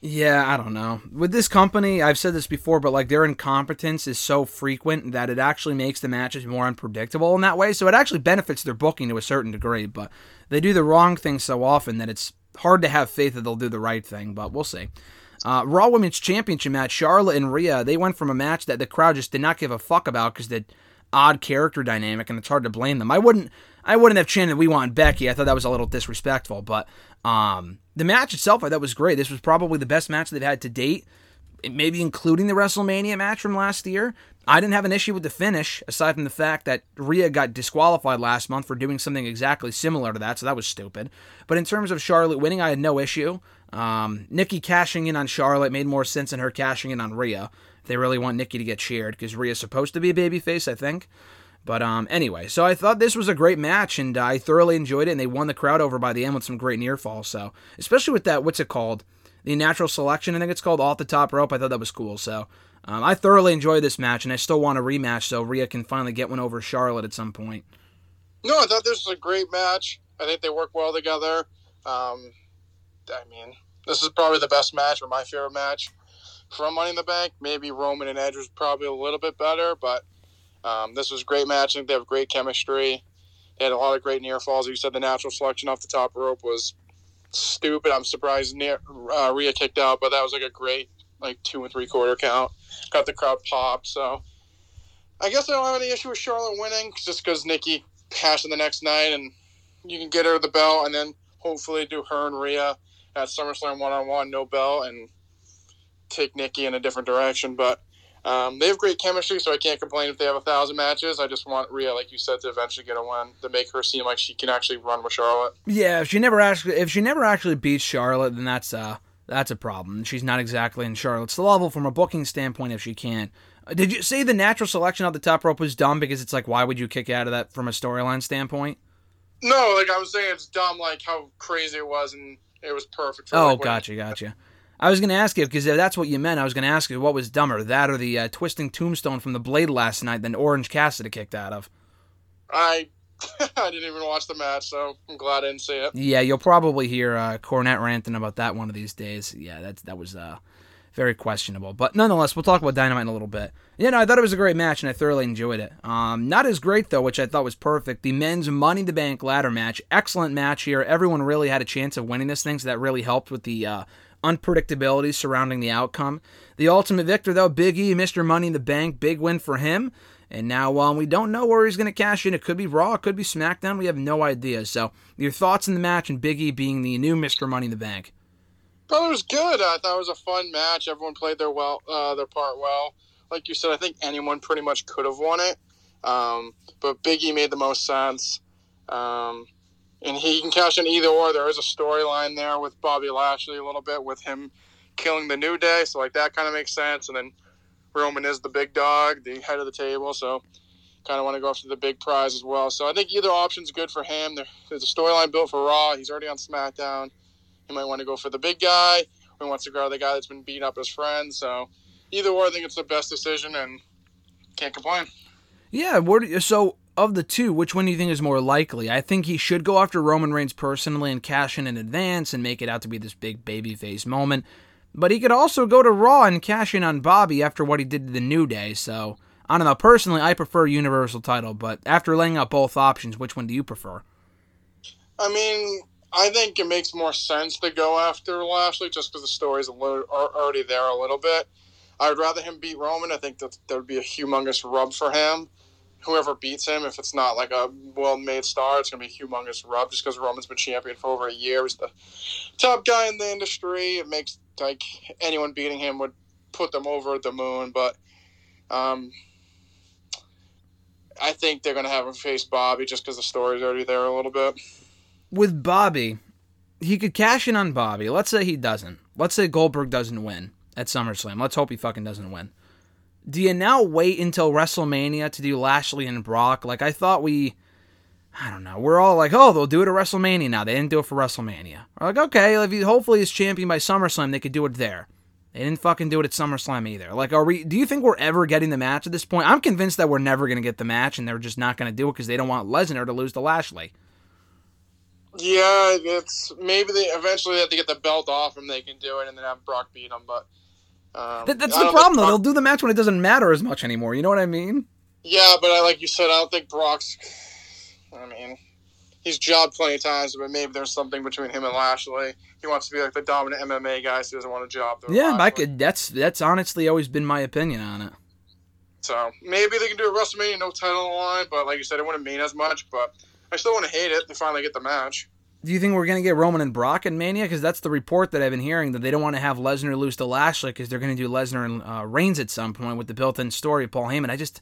Yeah, I don't know. With this company, I've said this before, but like their incompetence is so frequent that it actually makes the matches more unpredictable in that way. So it actually benefits their booking to a certain degree, but they do the wrong thing so often that it's hard to have faith that they'll do the right thing, but we'll see. Uh, Raw Women's Championship match, Charlotte and Rhea, they went from a match that the crowd just did not give a fuck about because the odd character dynamic, and it's hard to blame them. I wouldn't, I wouldn't have chanted "We want Becky." I thought that was a little disrespectful, but um, the match itself, I thought was great. This was probably the best match they've had to date, maybe including the WrestleMania match from last year. I didn't have an issue with the finish, aside from the fact that Rhea got disqualified last month for doing something exactly similar to that, so that was stupid. But in terms of Charlotte winning, I had no issue. Um, Nikki cashing in on Charlotte made more sense than her cashing in on Rhea. They really want Nikki to get cheered, because Rhea's supposed to be a babyface, I think. But um, anyway, so I thought this was a great match, and I thoroughly enjoyed it. And they won the crowd over by the end with some great near falls. So especially with that, what's it called? The natural selection, I think it's called, off the top rope. I thought that was cool. So um, I thoroughly enjoyed this match, and I still want a rematch so Rhea can finally get one over Charlotte at some point. No, I thought this was a great match. I think they work well together. Um, I mean, this is probably the best match or my favorite match from Money in the Bank. Maybe Roman and Edge was probably a little bit better, but um, this was a great match. I think they have great chemistry. They had a lot of great near falls. You said the natural selection off the top rope was stupid. I'm surprised near, uh, Rhea kicked out, but that was like a great like two and three quarter count. Got the crowd popped. So I guess I don't have any issue with Charlotte winning just because Nikki passed in the next night and you can get her the belt and then hopefully do her and Rhea at SummerSlam one on one, no belt, and take Nikki in a different direction. But um, they have great chemistry, so I can't complain if they have a thousand matches. I just want Rhea, like you said, to eventually get a win to make her seem like she can actually run with Charlotte. Yeah, if she never actually if she never actually beats Charlotte, then that's uh that's a problem. She's not exactly in Charlotte's level from a booking standpoint if she can't. Uh, Did you say the natural selection of the top rope was dumb because it's like why would you kick out of that from a storyline standpoint? No, like I was saying, it's dumb, like how crazy it was, and it was perfect. For, Oh, like, gotcha, gotcha. I was going to ask you because if that's what you meant. I was going to ask you what was dumber, that or the uh, twisting tombstone from the blade last night that Orange Cassidy kicked out of. I I didn't even watch the match, so I'm glad I didn't see it. Yeah, you'll probably hear uh, Cornette ranting about that one of these days. Yeah, that's that was uh, very questionable. But nonetheless, we'll talk about Dynamite in a little bit. Yeah, no, I thought it was a great match and I thoroughly enjoyed it. Um, not as great though, which I thought was perfect. The men's Money in the Bank ladder match, excellent match here. Everyone really had a chance of winning this thing, so that really helped with the uh, unpredictability surrounding the outcome. The ultimate victor though, Big E, Mr. Money in the Bank, big win for him. And now um, we don't know where he's going to cash in. It could be Raw, it could be SmackDown. We have no idea. So, your thoughts in the match and Big E being the new Mr. Money in the Bank? Thought it was good. I thought it was a fun match. Everyone played their well, uh, their part well. Like you said, I think anyone pretty much could have won it, um, but Biggie made the most sense. Um, and he can cash in either or. There is a storyline there with Bobby Lashley a little bit with him killing the New Day, so like that kind of makes sense. And then Roman is the big dog, the head of the table, so kind of want to go after the big prize as well. So I think either option's good for him. There's a storyline built for Raw. He's already on SmackDown. He might want to go for the big guy. He wants to go the guy that's been beating up his friend. So either or, I think it's the best decision, and can't complain. Yeah, where do you, so of the two, which one do you think is more likely? I think he should go after Roman Reigns personally and cash in in advance and make it out to be this big babyface moment. But he could also go to Raw and cash in on Bobby after what he did to the New Day. So I don't know. Personally, I prefer Universal title, but after laying out both options, which one do you prefer? I mean, I think it makes more sense to go after Lashley just because the little, are already there a little bit. I would rather him beat Roman. I think that that would be a humongous rub for him. Whoever beats him, if it's not like a well-made star, it's going to be a humongous rub just because Roman's been champion for over a year. He's the top guy in the industry. It makes like anyone beating him would put them over the moon. But um, I think they're going to have him face Bobby just because the story's already there a little bit. with Bobby, he could cash in on Bobby. Let's say he doesn't. Let's say Goldberg doesn't win at SummerSlam. Let's hope he fucking doesn't win. Do you now wait until WrestleMania to do Lashley and Brock? Like I thought we I don't know. We're all like, oh, they'll do it at WrestleMania now. They didn't do it for WrestleMania. We're like, okay, if he hopefully is champion by SummerSlam, they could do it there. They didn't fucking do it at SummerSlam either. Like, are we? Do you think we're ever getting the match at this point? I'm convinced that we're never to get the match, and they're just not to do it because they don't want Lesnar to lose to Lashley. Yeah, it's maybe they eventually have to get the belt off him. They can do it and then have Brock beat him. But um, That, that's the problem, though. They'll do the match when it doesn't matter as much anymore. You know what I mean? Yeah, but I like you said, I don't think Brock's. I mean, he's jobbed plenty of times, but maybe there's something between him and Lashley. He wants to be like the dominant MMA guy, so he doesn't want to job. Yeah, I could. That's that's honestly always been my opinion on it. So maybe they can do a WrestleMania no title on the line, but like you said, it wouldn't mean as much. But I still want to hate it to finally get the match. Do you think we're going to get Roman and Brock in Mania? Because that's the report that I've been hearing that they don't want to have Lesnar lose to Lashley because they're going to do Lesnar and uh, Reigns at some point with the built-in story of Paul Heyman. I just,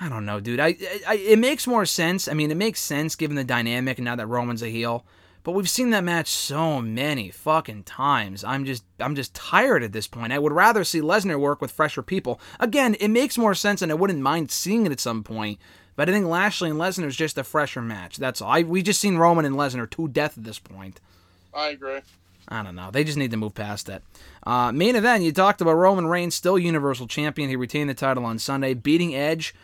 I don't know, dude. I, I, it makes more sense. I mean, it makes sense given the dynamic and now that Roman's a heel. But we've seen that match so many fucking times. I'm just, I'm just tired at this point. I would rather see Lesnar work with fresher people. Again, it makes more sense, and I wouldn't mind seeing it at some point. But I think Lashley and Lesnar is just a fresher match. That's all. I, we just seen Roman and Lesnar to death at this point. I agree. I don't know. They just need to move past it. Uh, main event, you talked about Roman Reigns, still Universal Champion. He retained the title on Sunday, beating Edge.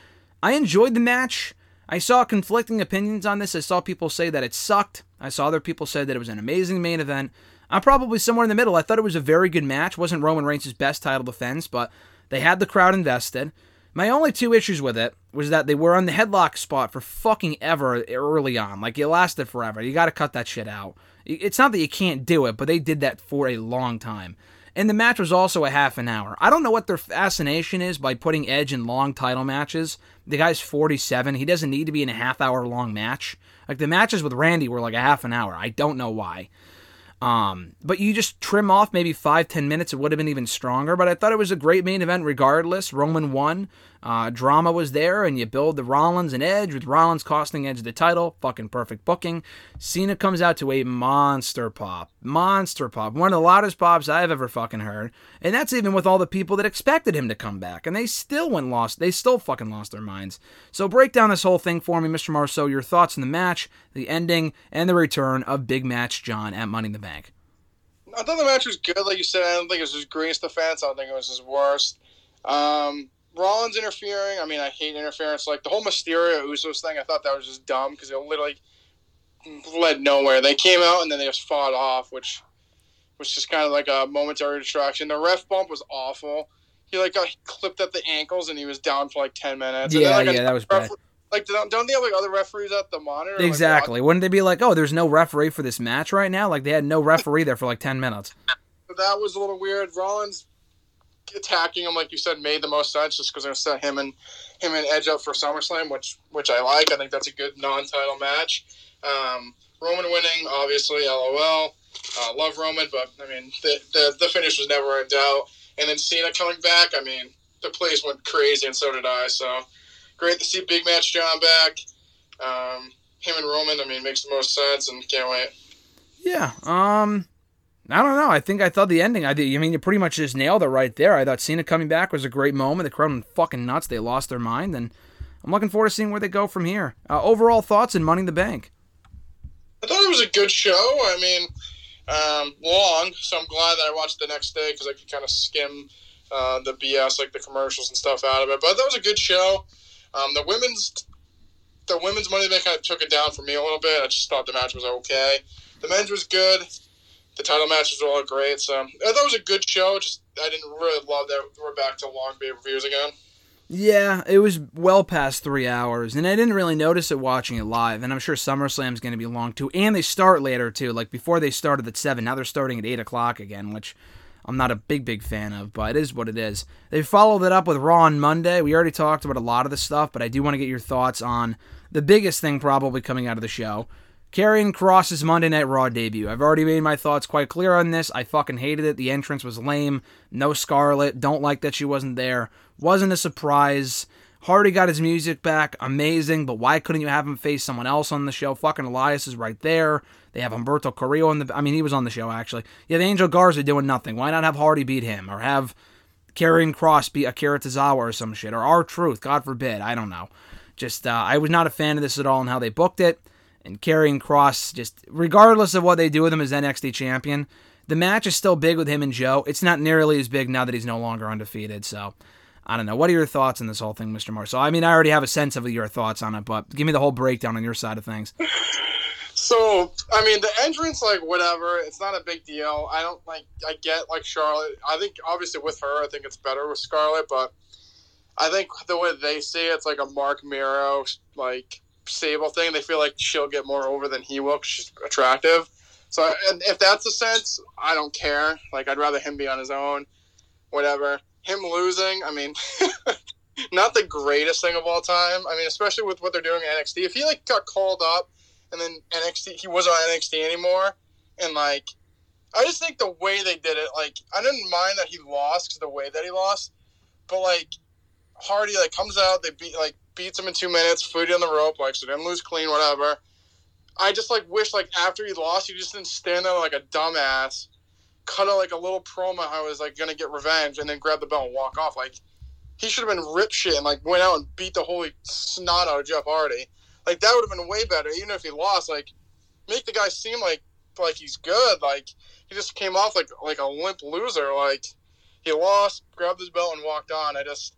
I enjoyed the match. I saw conflicting opinions on this. I saw people say that it sucked. I saw other people say that it was an amazing main event. I'm probably somewhere in the middle. I thought it was a very good match. Wasn't Roman Reigns' best title defense, but they had the crowd invested. My only two issues with it was that they were on the headlock spot for fucking ever early on. Like it lasted forever. You got to cut that shit out. It's not that you can't do it, but they did that for a long time. And the match was also a half an hour. I don't know what their fascination is by putting Edge in long title matches. The guy's 47. He doesn't need to be in a half hour long match. Like the matches with Randy were like a half an hour. I don't know why. Um, but you just trim off maybe five, ten minutes, it would have been even stronger. But I thought it was a great main event regardless. Roman won. Uh, drama was there, and you build the Rollins and Edge with Rollins costing Edge the title. Fucking perfect booking. Cena comes out to a monster pop. Monster pop. One of the loudest pops I've ever fucking heard. And that's even with all the people that expected him to come back. And they still went lost. They still fucking lost their minds. So break down this whole thing for me, Mr. Marceau. Your thoughts on the match, the ending, and the return of Big Match John at Money in the Bank. I thought the match was good, like you said. I don't think it was his greatest defense. I don't think it was his worst. Um, Rollins interfering. I mean, I hate interference. Like the whole Mysterio Usos thing, I thought that was just dumb because it literally led nowhere. They came out and then they just fought off, which was just kind of like a momentary distraction. The ref bump was awful. He like got clipped at the ankles and he was down for like ten minutes. Yeah, then, like, yeah, that was bad. Like, don't don't they have like other referees at the monitor? like, Exactly. Wouldn't they be like, oh, there's no referee for this match right now? Like they had no referee there for like 10 minutes. That was a little weird. Rollins attacking him, like you said, made the most sense just because they're set him and him and Edge up for SummerSlam, which which I like. I think that's a good non-title match. Um, Roman winning, obviously, LOL. Uh, love Roman, but I mean the, the the finish was never in doubt. And then Cena coming back, I mean the place went crazy, and so did I. So great to see Big Match John back. Um, him and Roman, I mean, makes the most sense, and can't wait. Yeah. Um, I don't know. I think I thought the ending. I. I mean, you pretty much just nailed it right there. I thought Cena coming back was a great moment. The crowd went fucking nuts. They lost their mind, and I'm looking forward to seeing where they go from here. Uh, overall thoughts and Money in the Bank. I thought it was a good show. I mean, um, long, so I'm glad that I watched the next day because I could kind of skim uh, the BS, like the commercials and stuff out of it. But that was a good show. Um, the women's, the women's Money in the Bank kind of took it down for me a little bit. I just thought the match was okay. The men's was good. The title matches were all great. So uh, I thought it was a good show. Just I didn't really love that we're back to long pay per views again. Yeah, it was well past three hours, and I didn't really notice it watching it live. And I'm sure SummerSlam's going to be long too, and they start later too. Like before, they started at seven. Now they're starting at eight o'clock again, which I'm not a big big fan of, but it is what it is. They followed it up with Raw on Monday. We already talked about a lot of the stuff, but I do want to get your thoughts on the biggest thing probably coming out of the show. Karrion Kross's Monday Night Raw debut. I've already made my thoughts quite clear on this. I fucking hated it. The entrance was lame. No Scarlett. Don't like that she wasn't there. Wasn't a surprise. Hardy got his music back, amazing, but why couldn't you have him face someone else on the show? Fucking Elias is right there. They have Humberto Carrillo on the. I mean, he was on the show actually. Yeah, the Angel Garza doing nothing. Why not have Hardy beat him or have Karrion Cross beat Akira Tozawa or some shit or R-Truth? God forbid. I don't know. Just uh, I was not a fan of this at all and how they booked it. And Karrion Kross, just regardless of what they do with him as NXT champion, the match is still big with him and Joe. It's not nearly as big now that he's no longer undefeated. So I don't know. What are your thoughts on this whole thing, Mr. Marcel? I mean, I already have a sense of your thoughts on it, but give me the whole breakdown on your side of things. So, I mean, the entrance, like, whatever, it's not a big deal. I don't, like, I get, like, Charlotte. I think, obviously, with her, I think it's better with Scarlett, but I think the way they see it, it's like a Marc Mero, like, Sable thing. They feel like she'll get more over than he will she's attractive. So, and if that's the sense, I don't care. Like, I'd rather him be on his own, whatever. Him losing, I mean, not the greatest thing of all time. I mean, especially with what they're doing in NXT. If he, like, got called up, and then NXT he wasn't on NXT anymore, and like I just think the way they did it, like I didn't mind that he lost the way that he lost, but like Hardy like comes out, they beat like beats him in two minutes, food on the rope, like so didn't lose clean, whatever. I just like wish like after he lost, he just didn't stand there like a dumbass, cut out like a little promo how was like gonna get revenge, and then grab the belt and walk off. Like he should have been rip shit and like went out and beat the holy snot out of Jeff Hardy. Like that would have been way better, even if he lost. Like make the guy seem like like he's good. Like he just came off like like a limp loser. Like he lost, grabbed his belt, and walked on. I just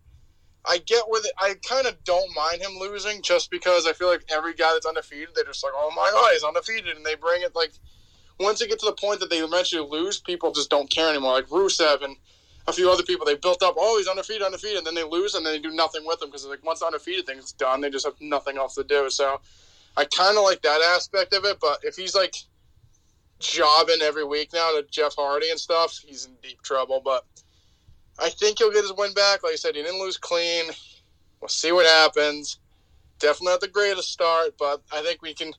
I get with it. I kind of don't mind him losing just because I feel like every guy that's undefeated, they're just like, oh my god, he's undefeated, and they bring it like once they get to the point that they eventually lose, people just don't care anymore. Like Rusev and a few other people, they built up, oh, he's undefeated, undefeated, and then they lose, and then they do nothing with him because like once the undefeated thing's done, they just have nothing else to do. So I kind of like that aspect of it, but if he's like jobbing every week now to Jeff Hardy and stuff, he's in deep trouble. But I think he'll get his win back. Like I said, he didn't lose clean. We'll see what happens. Definitely not the greatest start, but I think we can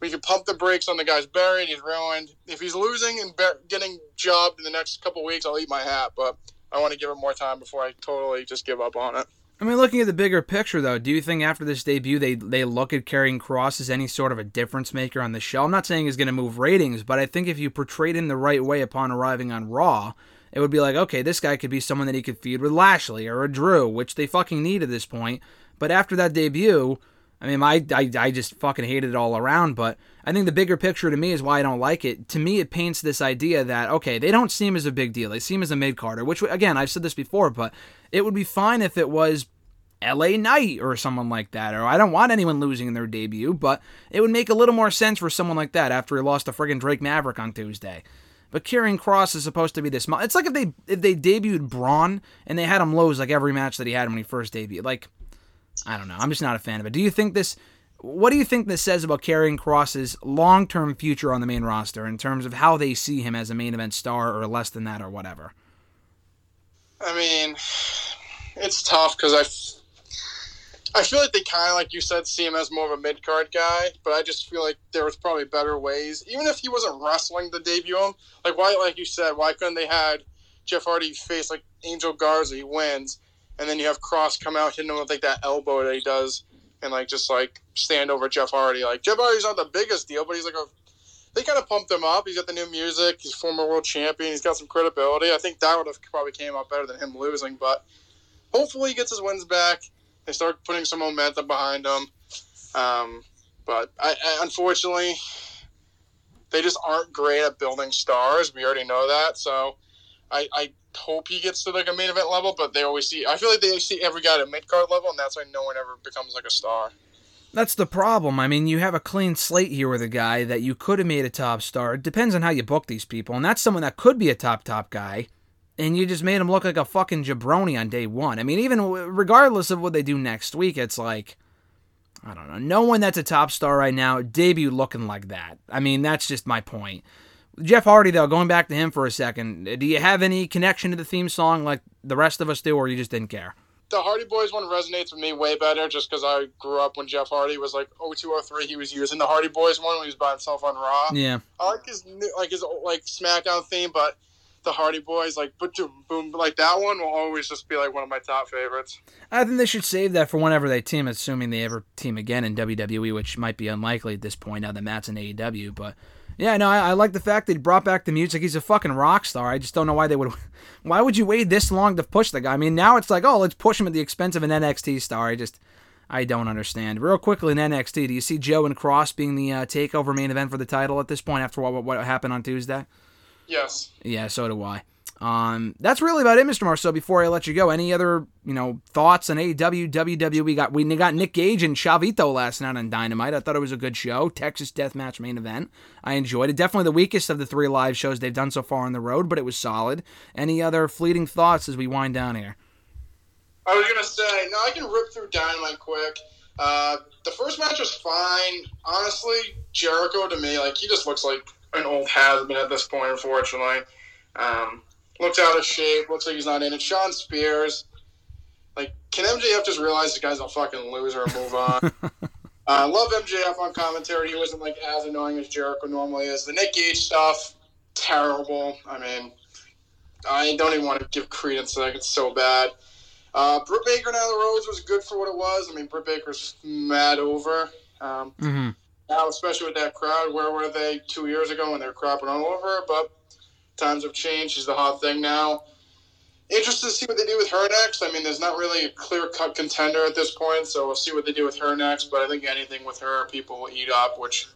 we can pump the brakes on the guy's buried. He's ruined. If he's losing and getting jobbed in the next couple weeks, I'll eat my hat. But I want to give it more time before I totally just give up on it. I mean, looking at the bigger picture, though, do you think after this debut they they look at Karrion Kross as any sort of a difference maker on the show? I'm not saying he's going to move ratings, but I think if you portrayed him the right way upon arriving on Raw, it would be like, okay, this guy could be someone that he could feud with Lashley or a Drew, which they fucking need at this point. But after that debut, I mean, I, I, I just fucking hated it all around. But I think the bigger picture to me is why I don't like it. To me, it paints this idea that, okay, they don't seem as a big deal. They seem as a mid carder, which, again, I've said this before, but it would be fine if it was LA Knight or someone like that. Or I don't want anyone losing in their debut, but it would make a little more sense for someone like that after he lost to friggin' Drake Maverick on Tuesday. But Karrion Kross is supposed to be this. It's like if they if they debuted Braun and they had him lose like every match that he had when he first debuted. Like, I don't know. I'm just not a fan of it. Do you think this? What do you think this says about Karrion Kross's long term future on the main roster in terms of how they see him as a main event star or less than that or whatever? I mean, it's tough because I, I feel like they kind of, like you said, see him as more of a mid card guy. But I just feel like there was probably better ways, even if he wasn't wrestling to debut him. Like why, like you said, why couldn't they had Jeff Hardy face like Angel Garza, he wins, and then you have Kross come out hitting him with like that elbow that he does, and like just like stand over Jeff Hardy. Like Jeff Hardy's not the biggest deal, but he's like a they kind of pumped him up. He's got the new music. He's former world champion. He's got some credibility. I think that would have probably came out better than him losing. But hopefully he gets his wins back. They start putting some momentum behind them. Um, but I, I, unfortunately, they just aren't great at building stars. We already know that. So I, I hope he gets to like a main event level. But they always see. I feel like they see every guy at a mid card level, and that's why no one ever becomes like a star. That's the problem. I mean, you have a clean slate here with a guy that you could have made a top star. It depends on how you book these people, and that's someone that could be a top top guy, and you just made him look like a fucking jabroni on day one. I mean, even regardless of what they do next week, it's like, I don't know. No one that's a top star right now debut looking like that. I mean, that's just my point. Jeff Hardy, though, going back to him for a second, uh, do you have any connection to the theme song like the rest of us do, or you just didn't care? the Hardy Boys one resonates with me way better just because I grew up when Jeff Hardy was like 0203. He was using the Hardy Boys one when he was by himself on Raw. Yeah. I like his new, like his like SmackDown theme, but the Hardy Boys, like boom, boom, like that one will always just be like one of my top favorites. I think they should save that for whenever they team, assuming they ever team again in WWE, which might be unlikely at this point now that Matt's in AEW. But yeah, no, I, I like the fact that he brought back the music. He's a fucking rock star. I just don't know why they would. Why would you wait this long to push the guy? I mean, now it's like, oh, let's push him at the expense of an NXT star. I just, I don't understand. Real quickly in NXT, do you see Joe and Kross being the uh, takeover main event for the title at this point after what, what, what happened on Tuesday? Yes. Yeah, so do I. Um, that's really about it, Mr. Marceau. Before I let you go, any other you know thoughts on AEW, WWE? Got we got Nick Gage and Chavito last night on Dynamite. I thought it was a good show. Texas Deathmatch main event. I enjoyed it. Definitely the weakest of the three live shows they've done so far on the road, but it was solid. Any other fleeting thoughts as we wind down here? I was gonna say, no, I can rip through Dynamite quick. Uh, the first match was fine. Honestly, Jericho to me, like he just looks like an old has-been at this point. Unfortunately, um, looks out of shape. Looks like he's not in it. Shawn Spears, like, can MJF just realize the guy's a fucking loser and move on? I uh, love MJF on commentary. He wasn't like as annoying as Jericho normally is. The Nick Gage stuff, terrible. I mean, I don't even want to give credence to that. It's so bad. Uh, Britt Baker and Nyla Rose was good for what it was. I mean, Britt Baker's mad over. Um, Mm-hmm. Now, especially with that crowd, where were they two years ago when they were crapping all over? But times have changed. She's the hot thing now. Interested to see what they do with her next. I mean, there's not really a clear cut contender at this point, so we'll see what they do with her next. But I think anything with her, people will eat up, which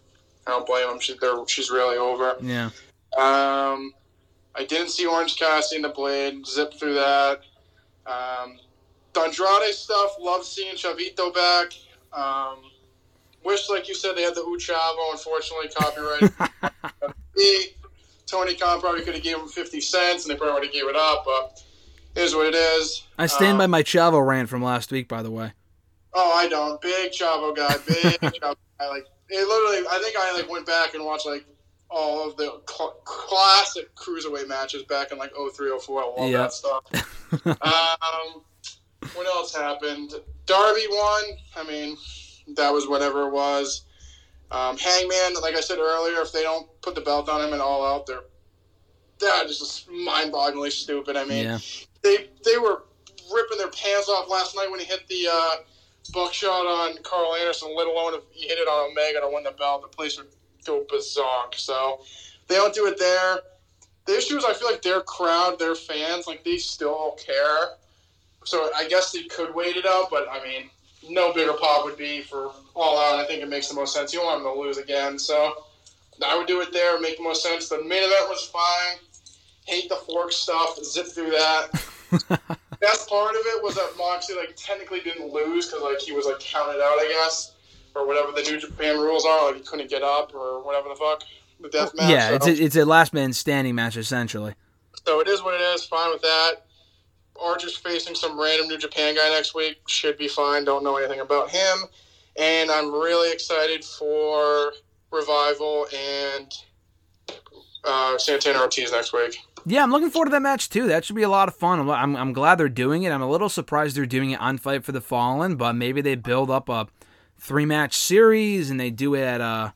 I don't blame them. She, she's really over. Yeah. Um, I didn't see Orange Cassidy in the Blade. Zip through that. Um, the Andrade stuff. Love seeing Chavito back. Um, wish, like you said, they had the Uchavo. Unfortunately, copyright. Tony Khan probably could have given him fifty cents, and they probably would have gave it up. But it is what it is. I stand by Um, my Chavo rant from last week, by the way. Oh, I don't. Big Chavo guy. Big Chavo guy. Like it literally. I think I like went back and watched like all of the cl- classic cruiserweight matches back in like 03, 04. I love Yeah. that stuff. um, what else happened? Darby won. I mean, that was whatever it was. Um, Hangman, like I said earlier, if they don't put the belt on him and all out, they're that is just mind-bogglingly stupid. I mean, Yeah. they they were ripping their pants off last night when he hit the uh, buckshot on Carl Anderson. Let alone if he hit it on Omega to win the belt, the place would go bizonk. So they don't do it there. The issue is, I feel like their crowd, their fans, like they still care. So I guess they could wait it out, but I mean, no bigger pop would be for all out. I think it makes the most sense. You don't want them to lose again, so I would do it there. Make the most sense. The main event was fine. Hate the fork stuff. Zip through that. Best part of it was that Moxley like technically didn't lose because like he was like counted out, I guess, or whatever the New Japan rules are. Like he couldn't get up or whatever the fuck the death match. yeah, so. it's a, it's a last man standing match essentially. So it is what it is. Fine with that. Archer's facing some random New Japan guy next week. Should be fine. Don't know anything about him. And I'm really excited for Revival and uh, Santana Ortiz next week. Yeah, I'm looking forward to that match too. That should be a lot of fun. I'm, I'm, I'm glad they're doing it. I'm a little surprised they're doing it on Fight for the Fallen, but maybe they build up a three match series and they do it at uh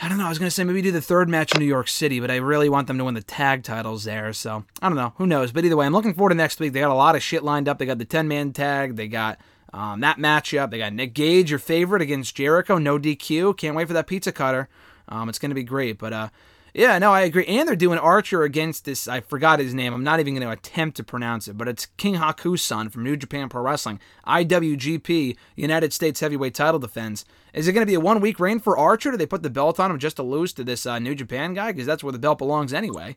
I don't know. I was gonna say maybe do the third match in New York City, but I really want them to win the tag titles there. So I don't know. Who knows? But either way, I'm looking forward to next week. They got a lot of shit lined up. They got the ten man tag. They got um, that matchup. They got Nick Gage, your favorite, against Jericho. No DQ. Can't wait for that pizza cutter. Um, it's gonna be great. But uh, yeah, no, I agree. And they're doing Archer against this. I forgot his name. I'm not even going to attempt to pronounce it, but it's King Haku's son from New Japan Pro Wrestling, IWGP United States Heavyweight Title Defense. Is it going to be a one week reign for Archer? Do they put the belt on him just to lose to this uh, New Japan guy? Because that's where the belt belongs anyway.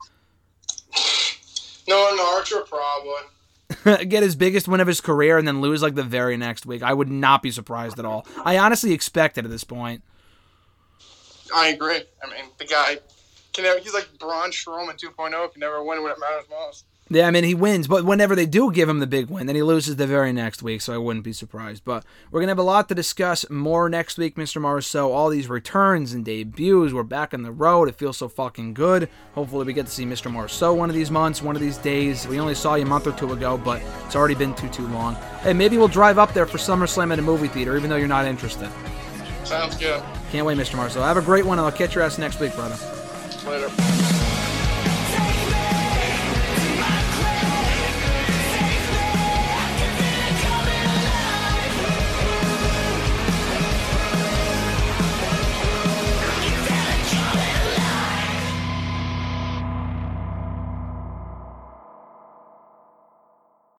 No, no, Archer probably. Get his biggest win of his career and then lose like the very next week. I would not be surprised at all. I honestly expect it at this point. I agree. I mean, the guy can never, he's like Braun Strowman 2.0. Can never win when it matters most. Yeah, I mean he wins, but whenever they do give him the big win, then he loses the very next week, so I wouldn't be surprised. But we're gonna have a lot to discuss more next week, Mr. Marceau. All these returns and debuts, we're back on the road. It feels so fucking good. Hopefully we get to see Mr. Marceau one of these months, one of these days. We only saw you a month or two ago, but it's already been too too long. Hey, maybe we'll drive up there for SummerSlam at a movie theater, even though you're not interested. Sounds good. Can't wait, Mr. Marceau. Have a great one, and I'll catch your ass next week, brother. Later.